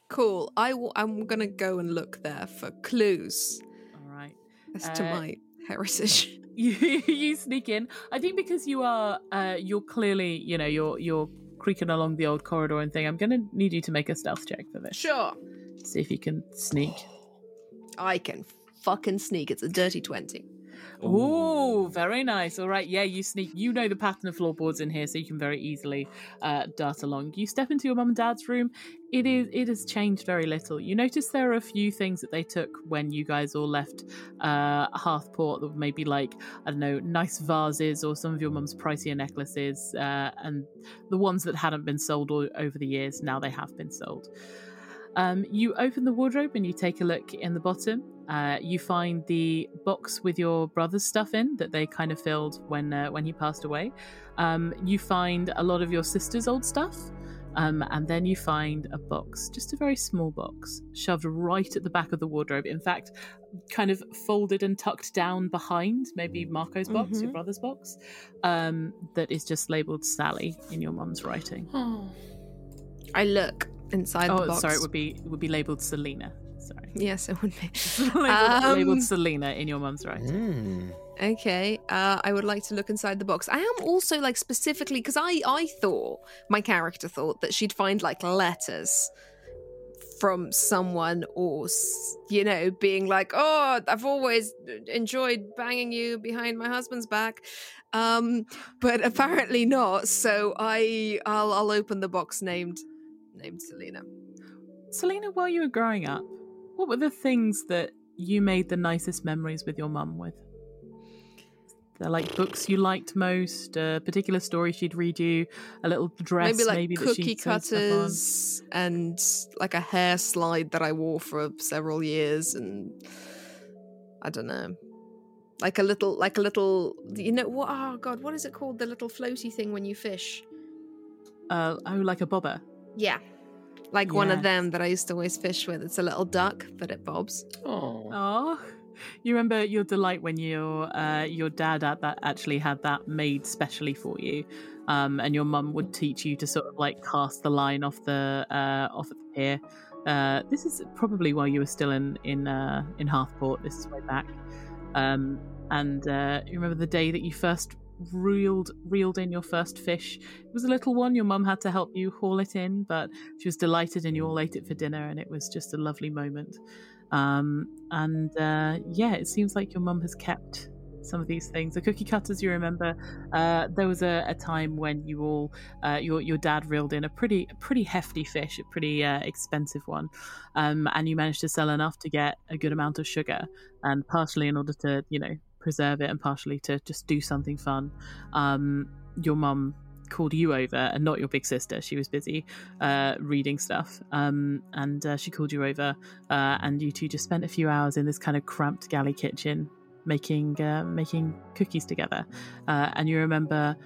Cool. I w- I'm gonna go and look there for clues All right. as to Uh, my heritage. you you sneak in. I think because you are uh you're clearly, you know, you're you're creaking along the old corridor and thing. I'm gonna need you to make a stealth check for this. Sure. See if you can sneak. I can fucking sneak. It's a dirty twenty. Ooh, very nice. All right, yeah, you sneak. You know the pattern of floorboards in here, so you can very easily uh, dart along. You step into your mum and dad's room. It is. It has changed very little. You notice there are a few things that they took when you guys all left uh, Hearthport. That were maybe like I don't know, nice vases or some of your mum's pricier necklaces, uh, and the ones that hadn't been sold all, over the years now they have been sold. Um, you open the wardrobe and you take a look in the bottom. Uh, you find the box with your brother's stuff in that they kind of filled when uh, when he passed away. Um, you find a lot of your sister's old stuff, um, and then you find a box, just a very small box, shoved right at the back of the wardrobe. In fact, kind of folded and tucked down behind maybe Marco's box, your Mhm. brother's box, um, that is just labeled Sally in your mum's writing. I look inside oh, the box. Oh, sorry, it would be it would be labeled Selena. Sorry, Yes, it would be. labeled, Um, labeled Selena in your mum's writing. Okay, uh, I would like to look inside the box. I am also like specifically because I I thought my character thought that she'd find like letters from someone or you know being like oh I've always enjoyed banging you behind my husband's back um but apparently not so I I'll I'll open the box named named Selena Selena, while you were growing up, what were the things that you made the nicest memories with your mum with? They're like books you liked most, a particular story she'd read you, a little dress maybe like maybe cookie she'd sewed stuff on. cutters and like a hair slide that I wore for several years and I don't know. Like a little like a little you know what oh god, what is it called? The little floaty thing when you fish. Uh, oh, like a bobber. Yeah. Like one of them that I used to always fish with. It's a little duck, but it bobs. Oh. Oh, you remember your delight when your uh, your dad at that actually had that made specially for you, um, and your mum would teach you to sort of like cast the line off the uh, off at the pier. Uh, this is probably while you were still in in uh, in Hearthport. This is way back, um, and uh, you remember the day that you first reeled reeled in your first fish. It was a little one. Your mum had to help you haul it in, but she was delighted, and you all ate it for dinner, and it was just a lovely moment. Um, and uh, yeah, it seems like your mum has kept some of these things. The cookie cutters, you remember, uh, there was a, a time when you all, uh, your your dad reeled in a pretty a pretty hefty fish, a pretty uh, expensive one, um, and you managed to sell enough to get a good amount of sugar, and partially in order to you know preserve it, and partially to just do something fun. Um, your mum called you over and not your big sister. She was busy uh, reading stuff. Um, and uh, she called you over uh, and you two just spent a few hours in this kind of cramped galley kitchen making uh, making cookies together. Uh, and you remember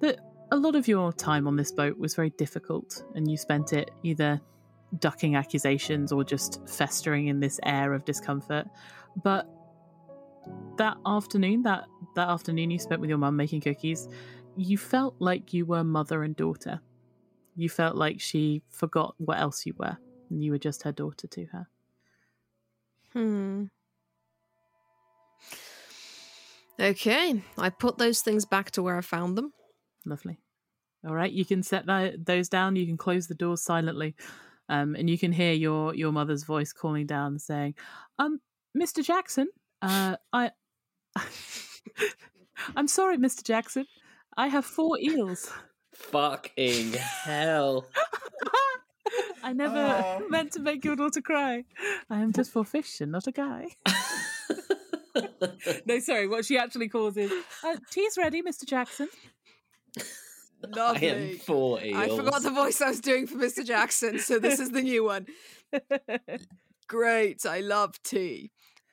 that a lot of your time on this boat was very difficult and you spent it either ducking accusations or just festering in this air of discomfort. But that afternoon that that afternoon you spent with your mum making cookies you felt like you were mother and daughter you felt like she forgot what else you were and you were just her daughter to her Hmm. Okay, I put those things back to where I found them. Lovely. All right, you can set that, those down. You can close the doors silently, um, and you can hear your your mother's voice calling down, saying, "Um, Mr. Jackson, uh, I, I'm sorry, Mr. Jackson, I have four eels. Fucking hell. I never meant to make your daughter cry. I am just for fish and not a guy." no, sorry. What she actually calls is, uh, "Tea's ready, Mr. Jackson." I am four eels. I forgot the voice I was doing for Mr. Jackson, so this is the new one. Great, I love tea.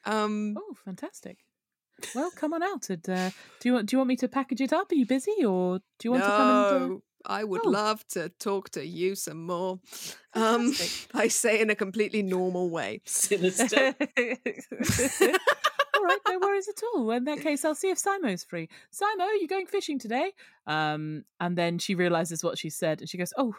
Um, Oh, fantastic. Well, come on out. And, uh, do you want do you want me to package it up? Are you busy, or do you want to come and? Uh... no, I would Oh. love to talk to you some more. Um, I say in a completely normal way. Sinister. all right, no worries at all. In that case, I'll see if Simo's free. Simo, you going fishing today? Um, and then she realizes what she said, and she goes, "Oh,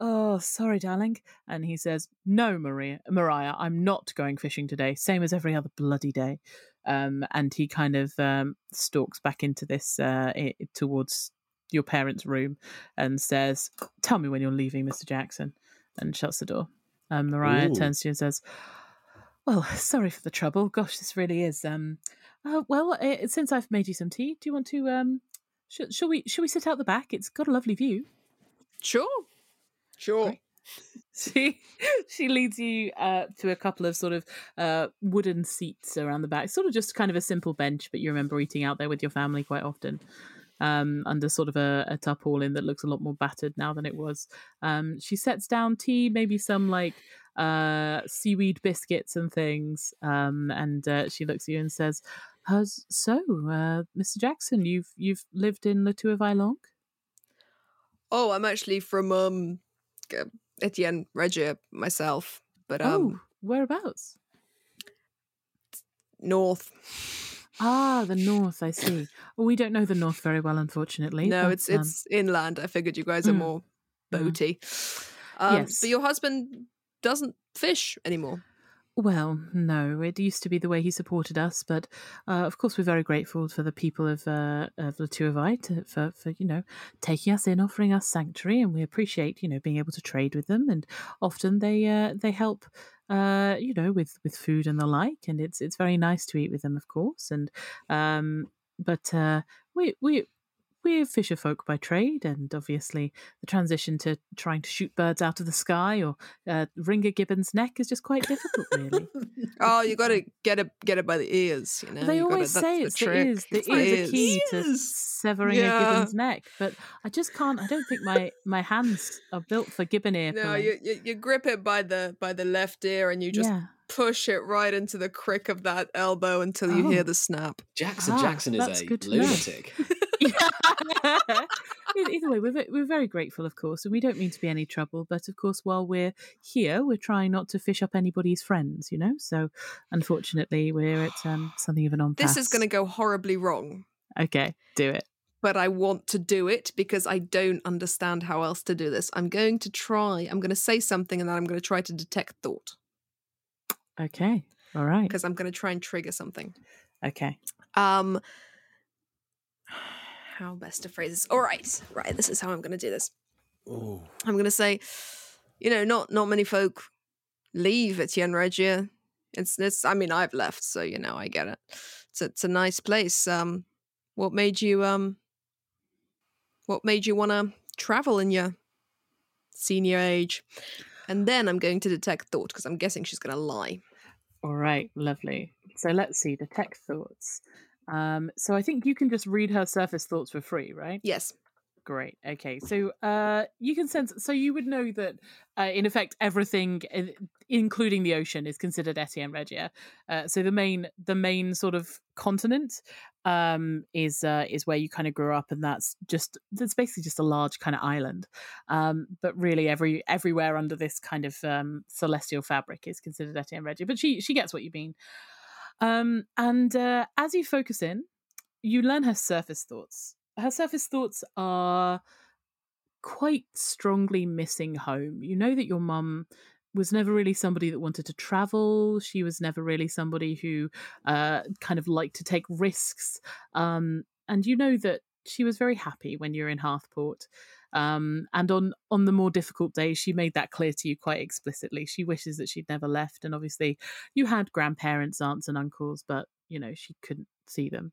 oh, sorry, darling." And he says, "No, Maria, Mariah, I'm not going fishing today. Same as every other bloody day." Um, and he kind of um, stalks back into this uh, i- towards your parents' room and says, "Tell me when you're leaving, Mr. Jackson," and shuts the door. Um, Mariah Ooh. turns to you and says, "Well, sorry for the trouble. Gosh, this really is. Um, uh, well, uh, since I've made you some tea, do you want to um, sh- shall we shall we sit out the back? It's got a lovely view." Sure, sure. she she leads you uh, to a couple of sort of uh, wooden seats around the back, sort of just kind of a simple bench, but you remember eating out there with your family quite often. um, under sort of a, a tarpaulin that looks a lot more battered now than it was. Um, she sets down tea, maybe some like uh, seaweed biscuits and things, um, and uh, she looks at you and says, "How's so, uh, Mr. Jackson? You've you've lived in La Tour long?" Oh, I'm actually from um Etienne Regia myself, but um oh, whereabouts? north. Ah, the north. I see. Well, we don't know the north very well, unfortunately. No, but, it's um, it's inland. I figured you guys are Mm. more boaty. Um, Yes. But your husband doesn't fish anymore. Well, no, it used to be the way he supported us, but uh, of course we're very grateful for the people of uh, of Latuivai for for you know taking us in, offering us sanctuary, and we appreciate you know being able to trade with them, and often they uh, they help uh, you know with with food and the like, and it's it's very nice to eat with them, of course, and um, but uh, we we. We're fisher folk by trade, and obviously the transition to trying to shoot birds out of the sky or uh, wring a gibbon's neck is just quite difficult, really. Oh, you got to get it get it by the ears. You know, they You gotta- always that's say the it's the trick. ears. The It's ears are key to Ears. severing a gibbon's neck, but I just can't. I don't think my my hands are built for gibbon ear. No, you, you you grip it by the by the left ear and you just Yeah. push it right into the crick of that elbow until you Oh. hear the snap. Jackson Ah, Jackson is a good lunatic. Either- Either way, we're we're very grateful, of course, and we don't mean to be any trouble. But of course, while we're here, we're trying not to fish up anybody's friends, you know. So, unfortunately, we're at um, something of an on. This is going to go horribly wrong, Okay, do it. but I want to do it because I don't understand how else to do this. I'm going to try. I'm going to say something and then I'm going to try to detect thought Okay, all right. because I'm going to try and trigger something. Okay. Um, how best to phrase this? All right, right. This is how I'm going to do this. Oh. I'm going to say, you know, not not many folk leave Etienne Regia. It's it's. I mean, I've left, so you know, I get it. It's a, it's a nice place. Um, what made you um, what made you want to travel in your senior age? And then I'm going to detect thought because I'm guessing she's going to lie. All right, lovely. So let's see, detect thoughts. Um, so I think you can just read her surface thoughts for free, right? Yes. Great. Okay. So uh, you can sense. So you would know that, uh, in effect, everything, including the ocean, is considered Etienne Regia. Uh, so the main, the main sort of continent um, is uh, is where you kind of grew up, and that's just that's basically just a large kind of island. Um, but really, every everywhere under this kind of um, celestial fabric is considered Etienne Regia. But she she gets what you mean. Um, and uh, as you focus in, you learn her surface thoughts. Her surface thoughts are quite strongly missing home. You know that your mum was never really somebody that wanted to travel. She was never really somebody who uh, kind of liked to take risks. Um, and you know that she was very happy when you're in Hearthport. Um, and on on the more difficult days, she made that clear to you quite explicitly. She wishes that she'd never left, and obviously, you had grandparents, aunts, and uncles, but you know she couldn't see them.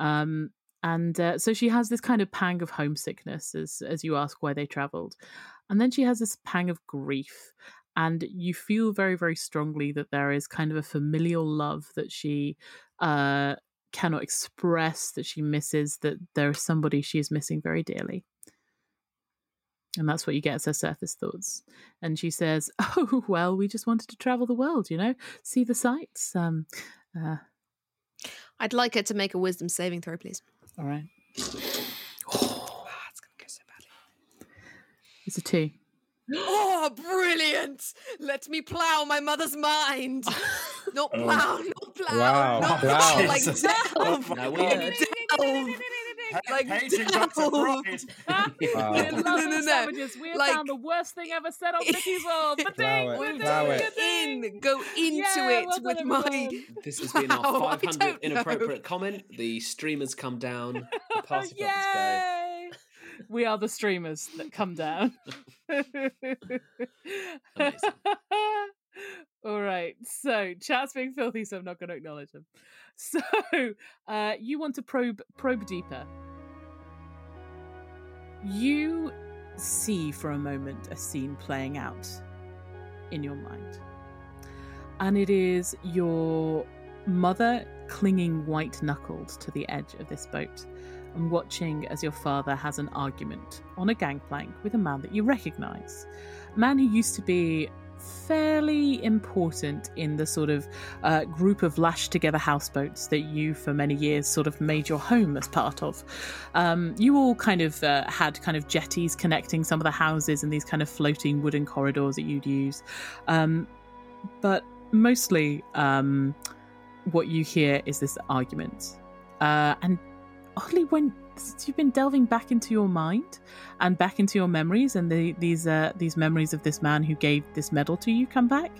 Um, and uh, so she has this kind of pang of homesickness as as you ask why they travelled, and then she has this pang of grief, and you feel very very strongly that there is kind of a familial love that she uh, cannot express, that she misses, that there is somebody she is missing very dearly. And that's what you get as her surface thoughts. And she says, "Oh well, we just wanted to travel the world, you know, see the sights. Um, uh, I'd like her to make a wisdom saving throw, please. all right, Ah, it's gonna go so badly. it's a two. Oh, brilliant! Let me plow my mother's mind. not Oh. plow, not plow, Wow, not wow. plow, like Jesus. delve, No, we like delve, like Paging Dr. delve. Wow. We're No, lovely no, no. sandwiches. We Like- found the worst thing ever said on Vicky's World. But Plow it, we're doing it. In, go into Yeah, it well with done, my. This has been our 500 don't know. inappropriate comment. The streamers come down. The party poppers go. Yay! We are the streamers that come down. All right. So chat's being filthy, so I'm not going to acknowledge them. So uh, you want to probe probe deeper. You see for a moment a scene playing out in your mind, and it is your mother clinging white knuckled to the edge of this boat and watching as your father has an argument on a gangplank with a man that you recognize. A man who used to be fairly important in the sort of uh, group of lashed together houseboats that you, for many years, sort of made your home as part of. Um, you all kind of uh, had kind of jetties connecting some of the houses and these kind of floating wooden corridors that you'd use. Um, but mostly, um, what you hear is this argument. Uh, and oddly, when you've been delving back into your mind and back into your memories, and the, these uh, these memories of this man who gave this medal to you come back,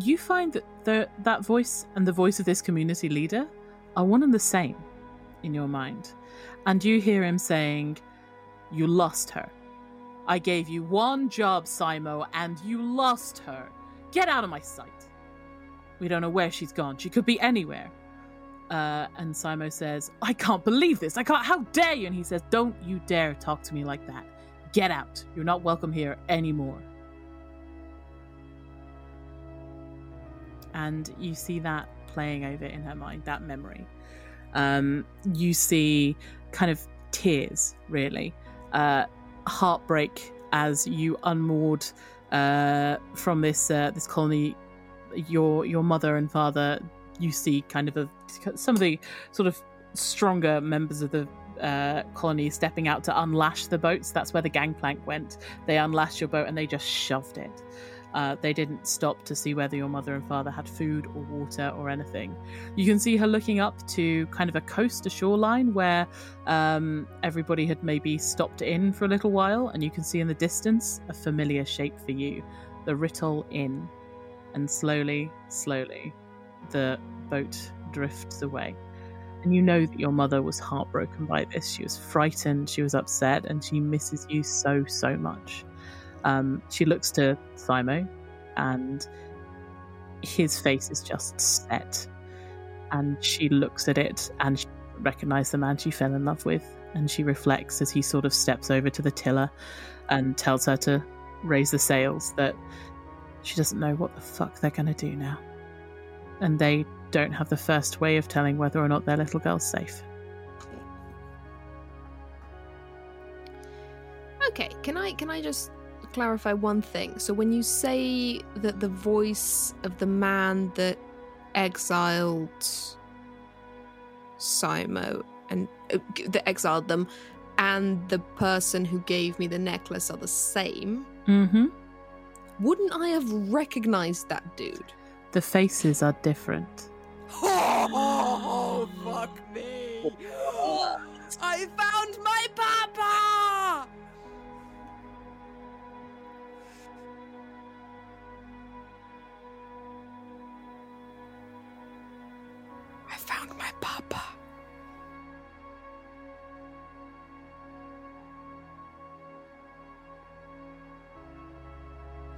you find that the, that voice and the voice of this community leader are one and the same in your mind, and you hear him saying, "You lost her. I gave you one job, Simo, and you lost her. Get out of my sight." We don't know where she's gone. She could be anywhere. Uh, and Simo says, I can't believe this. I can't. How dare you? And he says, Don't you dare talk to me like that. Get out. You're not welcome here anymore. And you see that playing over in her mind, that memory. Um, you see kind of tears, really, uh, heartbreak as you unmoored uh, from this uh, this colony your your mother and father you see kind of a, some of the sort of stronger members of the uh, colony stepping out to unlash the boats. That's where the gangplank went. They unlashed your boat and they just shoved it. Uh, they didn't stop to see whether your mother and father had food or water or anything. You can see her looking up to kind of a coast, a shoreline where um, everybody had maybe stopped in for a little while, and you can see in the distance a familiar shape for you the Rittle Inn. And slowly, slowly, the boat drifts away. And you know that your mother was heartbroken by this. She was frightened, she was upset, and she misses you so, so much. Um, she looks to Simo, and his face is just set. And she looks at it and she recognizes the man she fell in love with. And she reflects as he sort of steps over to the tiller and tells her to raise the sails that she doesn't know what the fuck they're going to do now. And they don't have the first way of telling whether or not their little girl's safe. Okay, can I can I just clarify one thing? So when you say that the voice of the man that exiled Simo and uh, that exiled them and the person who gave me the necklace are the same, Mm-hmm. wouldn't I have recognized that dude? The faces are different. Oh, fuck me! I found my papa!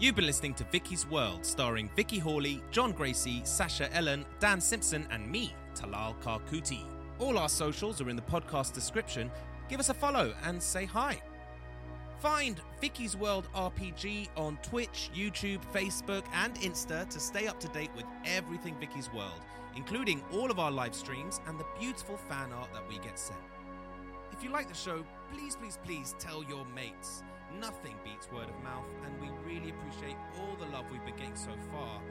You've been listening to Vicky's World, starring Vicky Hawley, John Gracie, Sasha Ellen, Dan Simpson, and me, Talal Karkuti. All our socials are in the podcast description. Give us a follow and say hi. Find Vicky's World RPG on Twitch, YouTube, Facebook, and Insta to stay up to date with everything Vicky's World, including all of our live streams and the beautiful fan art that we get sent. If you like the show, please, please, please tell your mates. Nothing beats word of mouth, and we really appreciate all the love we've been getting so far,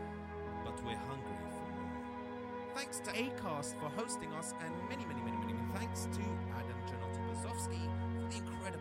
but we're hungry for more. Thanks to Acast for hosting us, and many, many, many, many, many thanks to Adam Janotto for the incredible